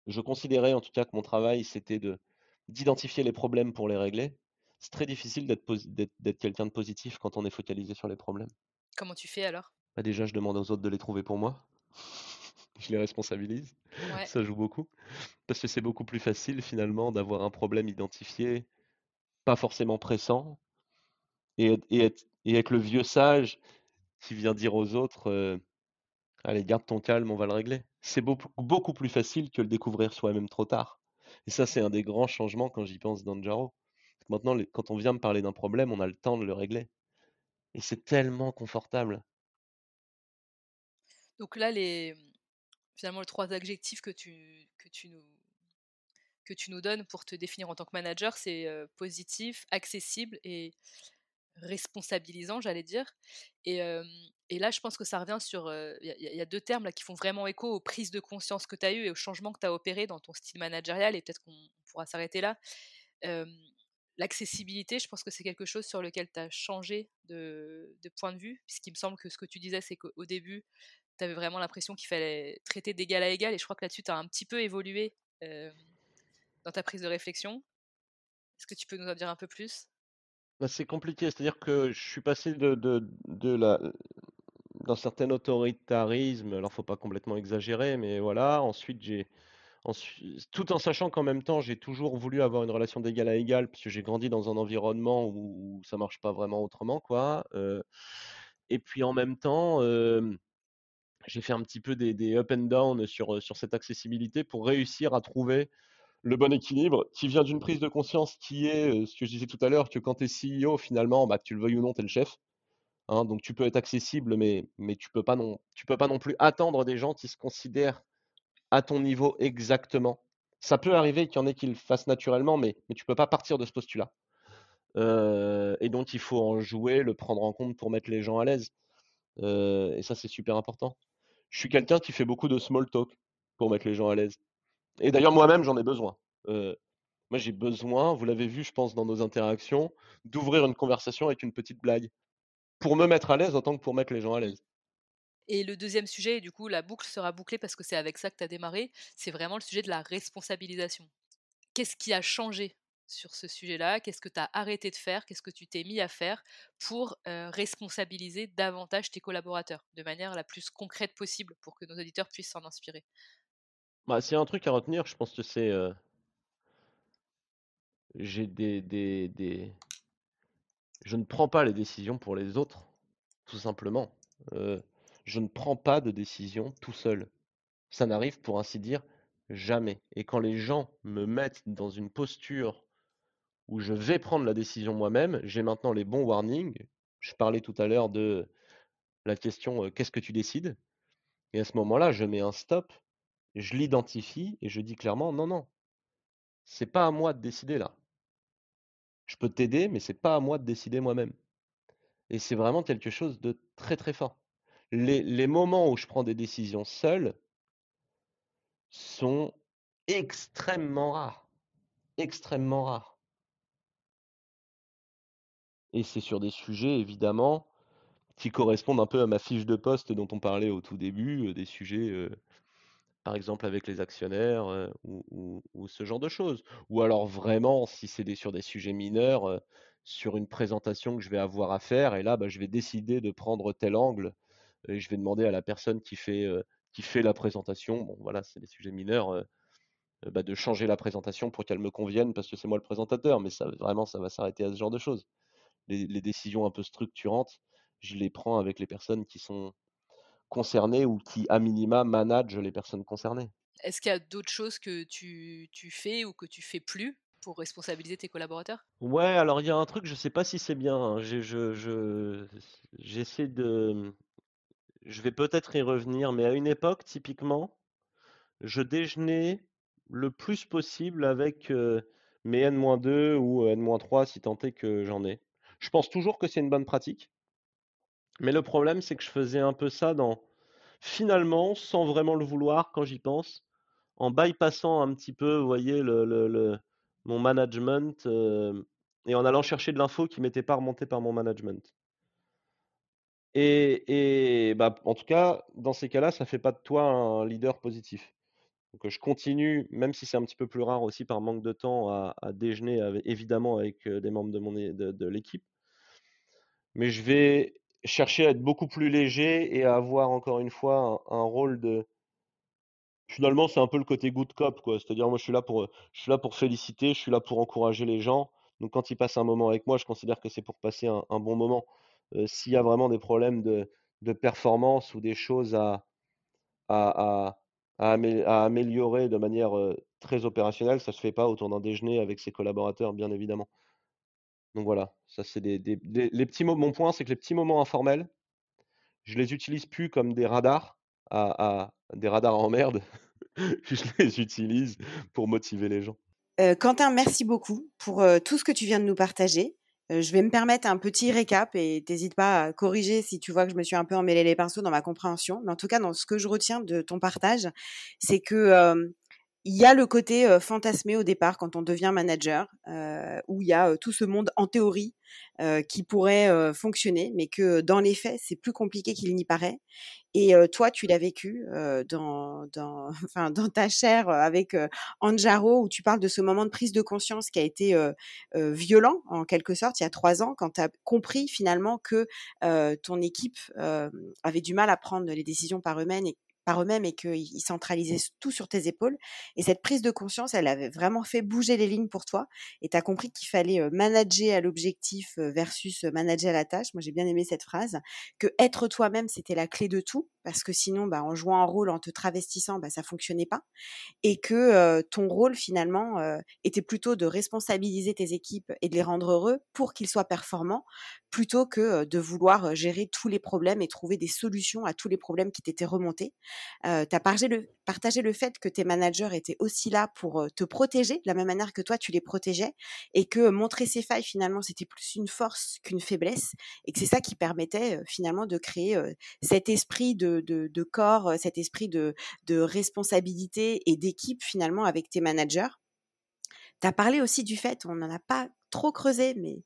je considérais en tout cas que mon travail, c'était de d'identifier les problèmes pour les régler. C'est très difficile d'être quelqu'un de positif quand on est focalisé sur les problèmes. Comment tu fais alors? Bah, déjà, je demande aux autres de les trouver pour moi. Je les responsabilise. Ça joue beaucoup. Parce que c'est beaucoup plus facile finalement d'avoir un problème identifié, pas forcément pressant, et et être et être le vieux sage qui vient dire aux autres, Allez, garde ton calme, on va le régler. C'est beaucoup, beaucoup plus facile que le découvrir soi-même trop tard. Et ça, c'est un des grands changements quand j'y pense dans Jaro. Maintenant, quand on vient me parler d'un problème, on a le temps de le régler. Et c'est tellement confortable. Donc là, les, finalement, les trois adjectifs que tu, nous, que tu nous donnes pour te définir en tant que manager, c'est positif, accessible et responsabilisant, j'allais dire. Et, et, là, je pense que ça revient sur. Il y, a deux termes là, qui font vraiment écho aux prises de conscience que tu as eues et aux changements que tu as opérés dans ton style managérial, et peut-être qu'on pourra s'arrêter là. L'accessibilité, je pense que c'est quelque chose sur lequel tu as changé de, point de vue, puisqu'il me semble que ce que tu disais, c'est qu'au début, tu avais vraiment l'impression qu'il fallait traiter d'égal à égal, et je crois que là-dessus, tu as un petit peu évolué dans ta prise de réflexion. Est-ce que tu peux nous en dire un peu plus? Bah, c'est compliqué, c'est-à-dire que je suis passé de d'un certain autoritarisme, alors faut pas complètement exagérer, mais voilà. Ensuite, j'ai tout en sachant qu'en même temps, j'ai toujours voulu avoir une relation d'égal à égal, puisque j'ai grandi dans un environnement où ça marche pas vraiment autrement, quoi, et puis en même temps, j'ai fait un petit peu des des up and down sur, sur cette accessibilité pour réussir à trouver le bon équilibre qui vient d'une prise de conscience qui est ce que je disais tout à l'heure, que quand tu es CEO, finalement, bah, tu le veuilles ou non, tu es le chef. Hein, donc tu peux être accessible, mais, mais tu peux non, tu peux pas non plus attendre des gens qui se considèrent à ton niveau exactement. Ça peut arriver qu'il y en ait qui le fassent naturellement, mais, tu peux pas partir de ce postulat. Et donc il faut en jouer, le prendre en compte pour mettre les gens à l'aise. Et ça, c'est super important. Je suis quelqu'un qui fait beaucoup de small talk pour mettre les gens à l'aise. Et d'ailleurs, moi-même, j'en ai besoin. Moi, j'ai besoin, vous l'avez vu, je pense, dans nos interactions, d'ouvrir une conversation avec une petite blague pour me mettre à l'aise autant que pour mettre les gens à l'aise. Et le deuxième sujet, et du coup, la boucle sera bouclée parce que c'est avec ça que tu as démarré, c'est vraiment le sujet de la responsabilisation. Qu'est-ce qui a changé sur ce sujet-là? Qu'est-ce que tu as arrêté de faire? Qu'est-ce que tu t'es mis à faire pour responsabiliser davantage tes collaborateurs de manière la plus concrète possible pour que nos auditeurs puissent s'en inspirer? Bah, s'il y a un truc à retenir, je pense que c'est, j'ai des, des, des, je ne prends pas les décisions pour les autres, tout simplement. Je ne prends pas de décision tout seul. Ça n'arrive, pour ainsi dire, jamais. Et quand les gens me mettent dans une posture où je vais prendre la décision moi-même, j'ai maintenant les bons warnings. Je parlais tout à l'heure de la question qu'est-ce que tu décides? Et à ce moment-là, je mets un stop je l'identifie et je dis clairement non, non, c'est pas à moi de décider là. Je peux t'aider, mais c'est pas à moi de décider moi-même. Et c'est vraiment quelque chose de très très fort. Les, moments où je prends des décisions seul sont extrêmement rares. Extrêmement rares. Et c'est sur des sujets, évidemment, qui correspondent un peu à ma fiche de poste dont on parlait au tout début, euh, des sujets euh, par exemple avec les actionnaires ou, ce genre de choses. Ou alors vraiment, si c'est sur des sujets mineurs, sur une présentation que je vais avoir à faire, et là, bah, je vais décider de prendre tel angle, et je vais demander à la personne qui fait, qui fait la présentation, bon voilà, c'est des sujets mineurs, bah, de changer la présentation pour qu'elle me convienne parce que c'est moi le présentateur, mais ça, vraiment, ça va s'arrêter à ce genre de choses. les décisions un peu structurantes, je les prends avec les personnes qui sont concernés ou qui, à minima, managent les personnes concernées. Est-ce qu'il y a d'autres choses que tu, tu, fais ou que tu fais plus pour responsabiliser tes collaborateurs? Ouais, alors il y a un truc, je sais pas si c'est bien. Hein. Je, je, j'essaie de. Je vais peut-être y revenir, mais à une époque, typiquement, je déjeunais le plus possible avec mais N-2 ou N-3 si tant est que j'en ai. Je pense toujours que c'est une bonne pratique. Mais le problème, c'est que je faisais un peu ça dans, finalement, sans vraiment le vouloir quand j'y pense, en bypassant un petit peu, voyez, le, mon management et en allant chercher de l'info qui m'était pas remontée par mon management. Et, bah, en tout cas, dans ces cas-là, ça fait pas de toi un leader positif. Donc je continue, même si c'est un petit peu plus rare aussi par manque de temps, à, déjeuner évidemment avec des membres de, mon, de l'équipe. Mais je vais chercher à être beaucoup plus léger et à avoir encore une fois un, rôle de. Finalement, c'est un peu le côté good cop, quoi. C'est-à-dire, moi, je suis là pour, je suis là pour féliciter, je suis là pour encourager les gens. Donc, quand ils passent un moment avec moi, je considère que c'est pour passer un, bon moment. Euh, s'il y a vraiment des problèmes de, performance ou des choses à, améliorer de manière euh, très opérationnelle, ça se fait pas autour d'un déjeuner avec ses collaborateurs, bien évidemment. Donc voilà, ça c'est des, les petits. Mon point, c'est que les petits moments informels, je les utilise plus comme des radars, des radars en merde. je les utilise pour motiver les gens. Euh, Quentin, merci beaucoup pour tout ce que tu viens de nous partager. Je vais me permettre un petit récap et t'hésites pas à corriger si tu vois que je me suis un peu emmêlé les pinceaux dans ma compréhension. Mais en tout cas, dans ce que je retiens de ton partage, c'est que il y a le côté fantasmé au départ quand on devient manager, où il y a tout ce monde en théorie qui pourrait fonctionner, mais que dans les faits, c'est plus compliqué qu'il n'y paraît. Et toi, tu l'as vécu dans ta chair avec Anjaro, où tu parles de ce moment de prise de conscience qui a été violent, en quelque sorte, il y a trois ans, quand tu as compris finalement que ton équipe avait du mal à prendre les décisions par eux-mêmes et, par eux-mêmes et qu'ils centralisaient tout sur tes épaules. Et cette prise de conscience, elle avait vraiment fait bouger les lignes pour toi. Et tu as compris qu'il fallait manager à l'objectif versus manager à la tâche. Moi, j'ai bien aimé cette phrase. Que être toi-même, c'était la clé de tout. Parce que sinon, bah, en jouant un rôle, en te travestissant, bah, ça fonctionnait pas. Et que ton rôle, finalement, était plutôt de responsabiliser tes équipes et de les rendre heureux pour qu'ils soient performants, plutôt que de vouloir gérer tous les problèmes et trouver des solutions à tous les problèmes qui t'étaient remontés. Tu as partagé le, fait que tes managers étaient aussi là pour te protéger, de la même manière que toi, tu les protégeais, et que montrer ses failles, finalement, c'était plus une force qu'une faiblesse, et que c'est ça qui permettait, finalement, de créer cet esprit de, de, corps, cet esprit de, de responsabilité et d'équipe, finalement, avec tes managers. Tu as parlé aussi du fait, on n'en a pas trop creusé, mais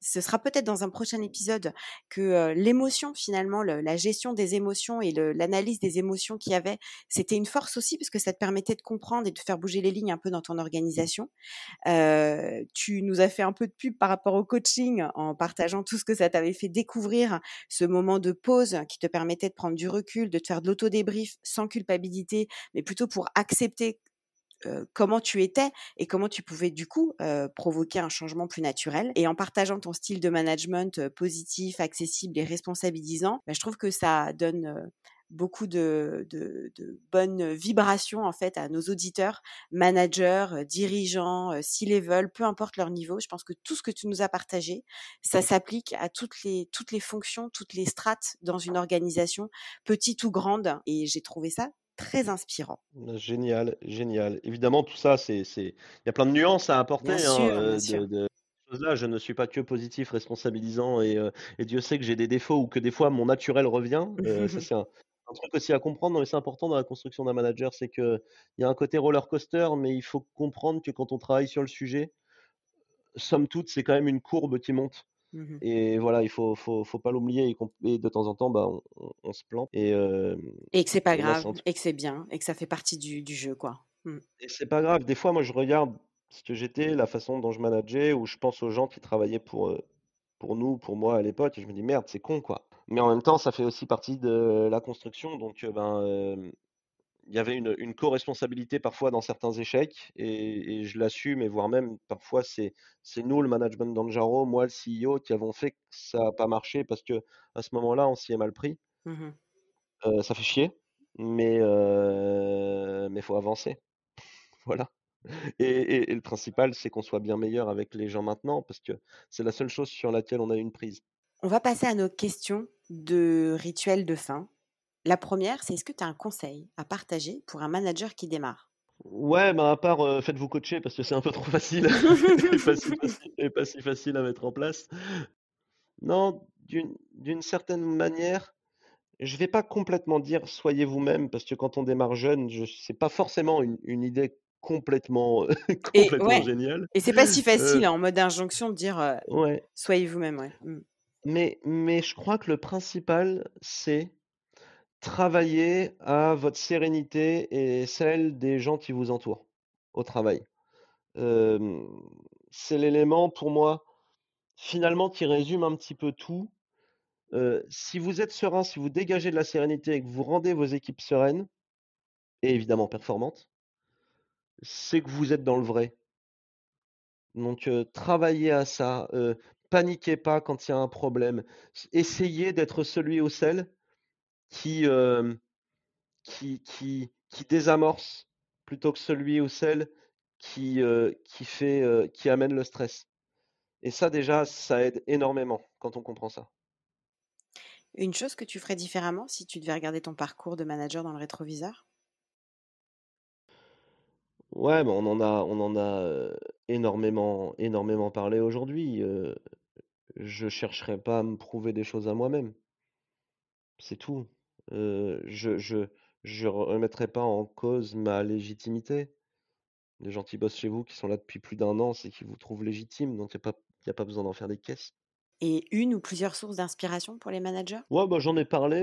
ce sera peut-être dans un prochain épisode que l'émotion finalement, la gestion des émotions et l'analyse des émotions qu'il y avait, c'était une force aussi parce que ça te permettait de comprendre et de faire bouger les lignes un peu dans ton organisation. tu nous as fait un peu de pub par rapport au coaching en partageant tout ce que ça t'avait fait découvrir, ce moment de pause qui te permettait de prendre du recul, de te faire de l'auto-débrief sans culpabilité, mais plutôt pour accepter comment tu étais et comment tu pouvais du coup provoquer un changement plus naturel. Et en partageant ton style de management positif, accessible et responsabilisant, bah, je trouve que ça donne beaucoup de, bonnes vibrations en fait à nos auditeurs, managers, dirigeants, C-level, peu importe leur niveau. Je pense que tout ce que tu nous as partagé, ça s'applique à les, toutes les fonctions, toutes les strates dans une organisation, petite ou grande. Et j'ai trouvé ça très inspirant. Génial, génial. Évidemment, tout ça, c'est, c'est, il y a plein de nuances à apporter. Bien hein, de, de là, je ne suis pas que positif, responsabilisant, et, euh, et Dieu sait que j'ai des défauts ou que des fois mon naturel revient. Euh, ça, c'est un, truc aussi à comprendre, mais c'est important dans la construction d'un manager, c'est que il y a un côté roller coaster, mais il faut comprendre que quand on travaille sur le sujet, somme toute, c'est quand même une courbe qui monte. Mmh et voilà, il faut, faut, faut pas l'oublier. Et, de temps en temps, bah, on, se plante. Et, et que c'est pas grave, et que c'est bien, et que ça fait partie du, du jeu, quoi. Mmh. Et c'est pas grave. Des fois, moi, je regarde ce que j'étais, la façon dont je manageais, ou je pense aux gens qui travaillaient pour, pour nous, pour moi à l'époque, et je me dis merde, c'est con, quoi. Mais en même temps, ça fait aussi partie de la construction. Donc, ben, il y avait une, une co-responsabilité parfois dans certains échecs et, je l'assume et voire même parfois c'est c'est nous le management d'Anjaro, moi le CEO qui avons fait que ça n'a pas marché parce que à ce moment-là on s'y est mal pris. Mmh euh, ça fait chier, mais euh, mais faut avancer. voilà. Et, et, le principal c'est qu'on soit bien meilleur avec les gens maintenant parce que c'est la seule chose sur laquelle on a une prise. On va passer à nos questions de rituel de fin. La première, c'est est-ce que tu as un conseil à partager pour un manager qui démarre? Ouais, bah à part faites-vous coacher parce que c'est un peu trop facile et, pas si facile, à mettre en place. Non, d'une certaine manière, je vais pas complètement dire soyez vous-même parce que quand on démarre jeune, je c'est pas forcément une, idée complètement, complètement géniale. Et c'est pas si facile hein, en mode injonction de dire ouais. soyez vous-même. Ouais. Mmh. Mais, mais je crois que le principal, c'est travailler à votre sérénité et celle des gens qui vous entourent au travail. c'est l'élément pour moi, finalement, qui résume un petit peu tout. si vous êtes serein, si vous dégagez de la sérénité et que vous rendez vos équipes sereines, et évidemment performantes, c'est que vous êtes dans le vrai. Donc, travaillez à ça. paniquez pas quand il y a un problème. Essayez d'être celui ou celle qui, qui, qui, qui, désamorce plutôt que celui ou celle qui, qui, fait, qui amène le stress. Et ça, déjà, ça aide énormément quand on comprend ça. Une chose que tu ferais différemment si tu devais regarder ton parcours de manager dans le rétroviseur? Ouais, mais on en a, on en a énormément, énormément parlé aujourd'hui. je chercherai pas à me prouver des choses à moi-même. C'est tout je je je remettrai pas en cause ma légitimité. Les gens qui bossent chez vous, qui sont là depuis plus d'un an, c'est qu'ils vous trouvent légitime, donc il y a pas y a pas besoin d'en faire des caisses. Et une ou plusieurs sources d'inspiration pour les managers? Ouais, bah, j'en ai parlé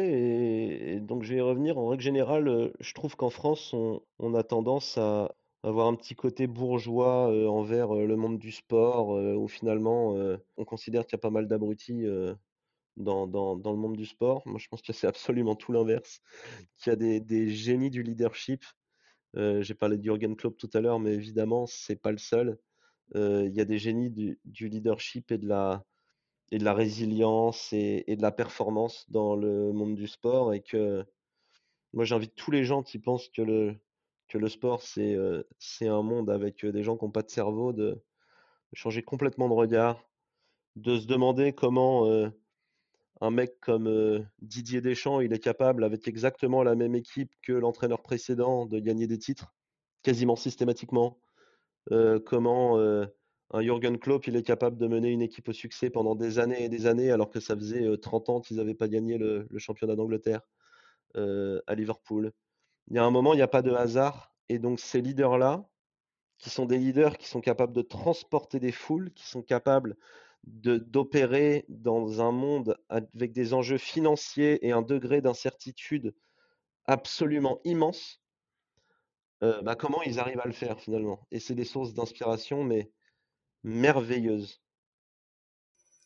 et donc je vais y revenir. En règle générale, je trouve qu'en France, on on a tendance à avoir un petit côté bourgeois, envers, le monde du sport, où finalement, on considère qu'il y a pas mal d'abrutis, dans, dans, dans, le monde du sport. Moi, je pense que c'est absolument tout l'inverse, qu'il y a des, des, génies du leadership. Euh, J'ai parlé de Jürgen Klopp tout à l'heure, mais évidemment, c'est pas le seul. Euh, il y a des génies du, du, leadership et de la, et de la résilience et, et, de la performance dans le monde du sport. Et que moi, j'invite tous les gens qui pensent que le, que le sport, c'est euh, un monde avec des gens qui n'ont pas de cerveau, de, changer complètement de regard, de se demander comment euh, un mec comme Didier Deschamps, il est capable, avec exactement la même équipe que l'entraîneur précédent, de gagner des titres, quasiment systématiquement. comment un Jürgen Klopp, il est capable de mener une équipe au succès pendant des années et des années, alors que ça faisait 30 ans qu'ils n'avaient pas gagné le, championnat d'Angleterre à Liverpool. Il y a un moment, il n'y a pas de hasard. Et donc ces leaders-là, qui sont des leaders qui sont capables de transporter des foules, qui sont capables d'opérer dans un monde avec des enjeux financiers et un degré d'incertitude absolument immense, euh, bah, comment ils arrivent à le faire finalement? Et c'est des sources d'inspiration, mais merveilleuses.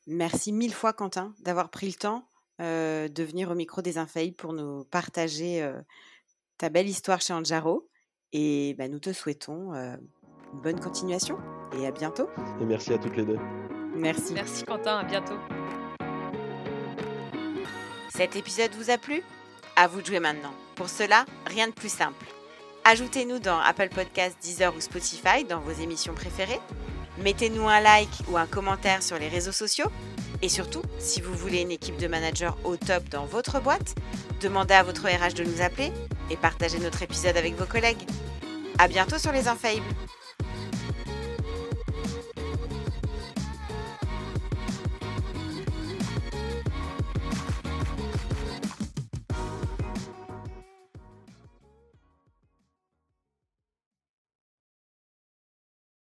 Merci mille fois, Quentin, d'avoir pris le temps euh, de venir au micro des Infaillibles pour nous partager euh, ta belle histoire chez Anjaro. Et bah, nous te souhaitons une bonne continuation et à bientôt. Et merci à toutes les deux. Merci. Merci Quentin, à bientôt. Cet épisode vous a plu? À vous de jouer maintenant. Pour cela, rien de plus simple. Ajoutez-nous dans Apple Podcasts, Deezer ou Spotify dans vos émissions préférées. Mettez-nous un like ou un commentaire sur les réseaux sociaux. Et surtout, si vous voulez une équipe de managers au top dans votre boîte, demandez à votre RH de nous appeler et partagez notre épisode avec vos collègues. À bientôt sur Les Infaillibles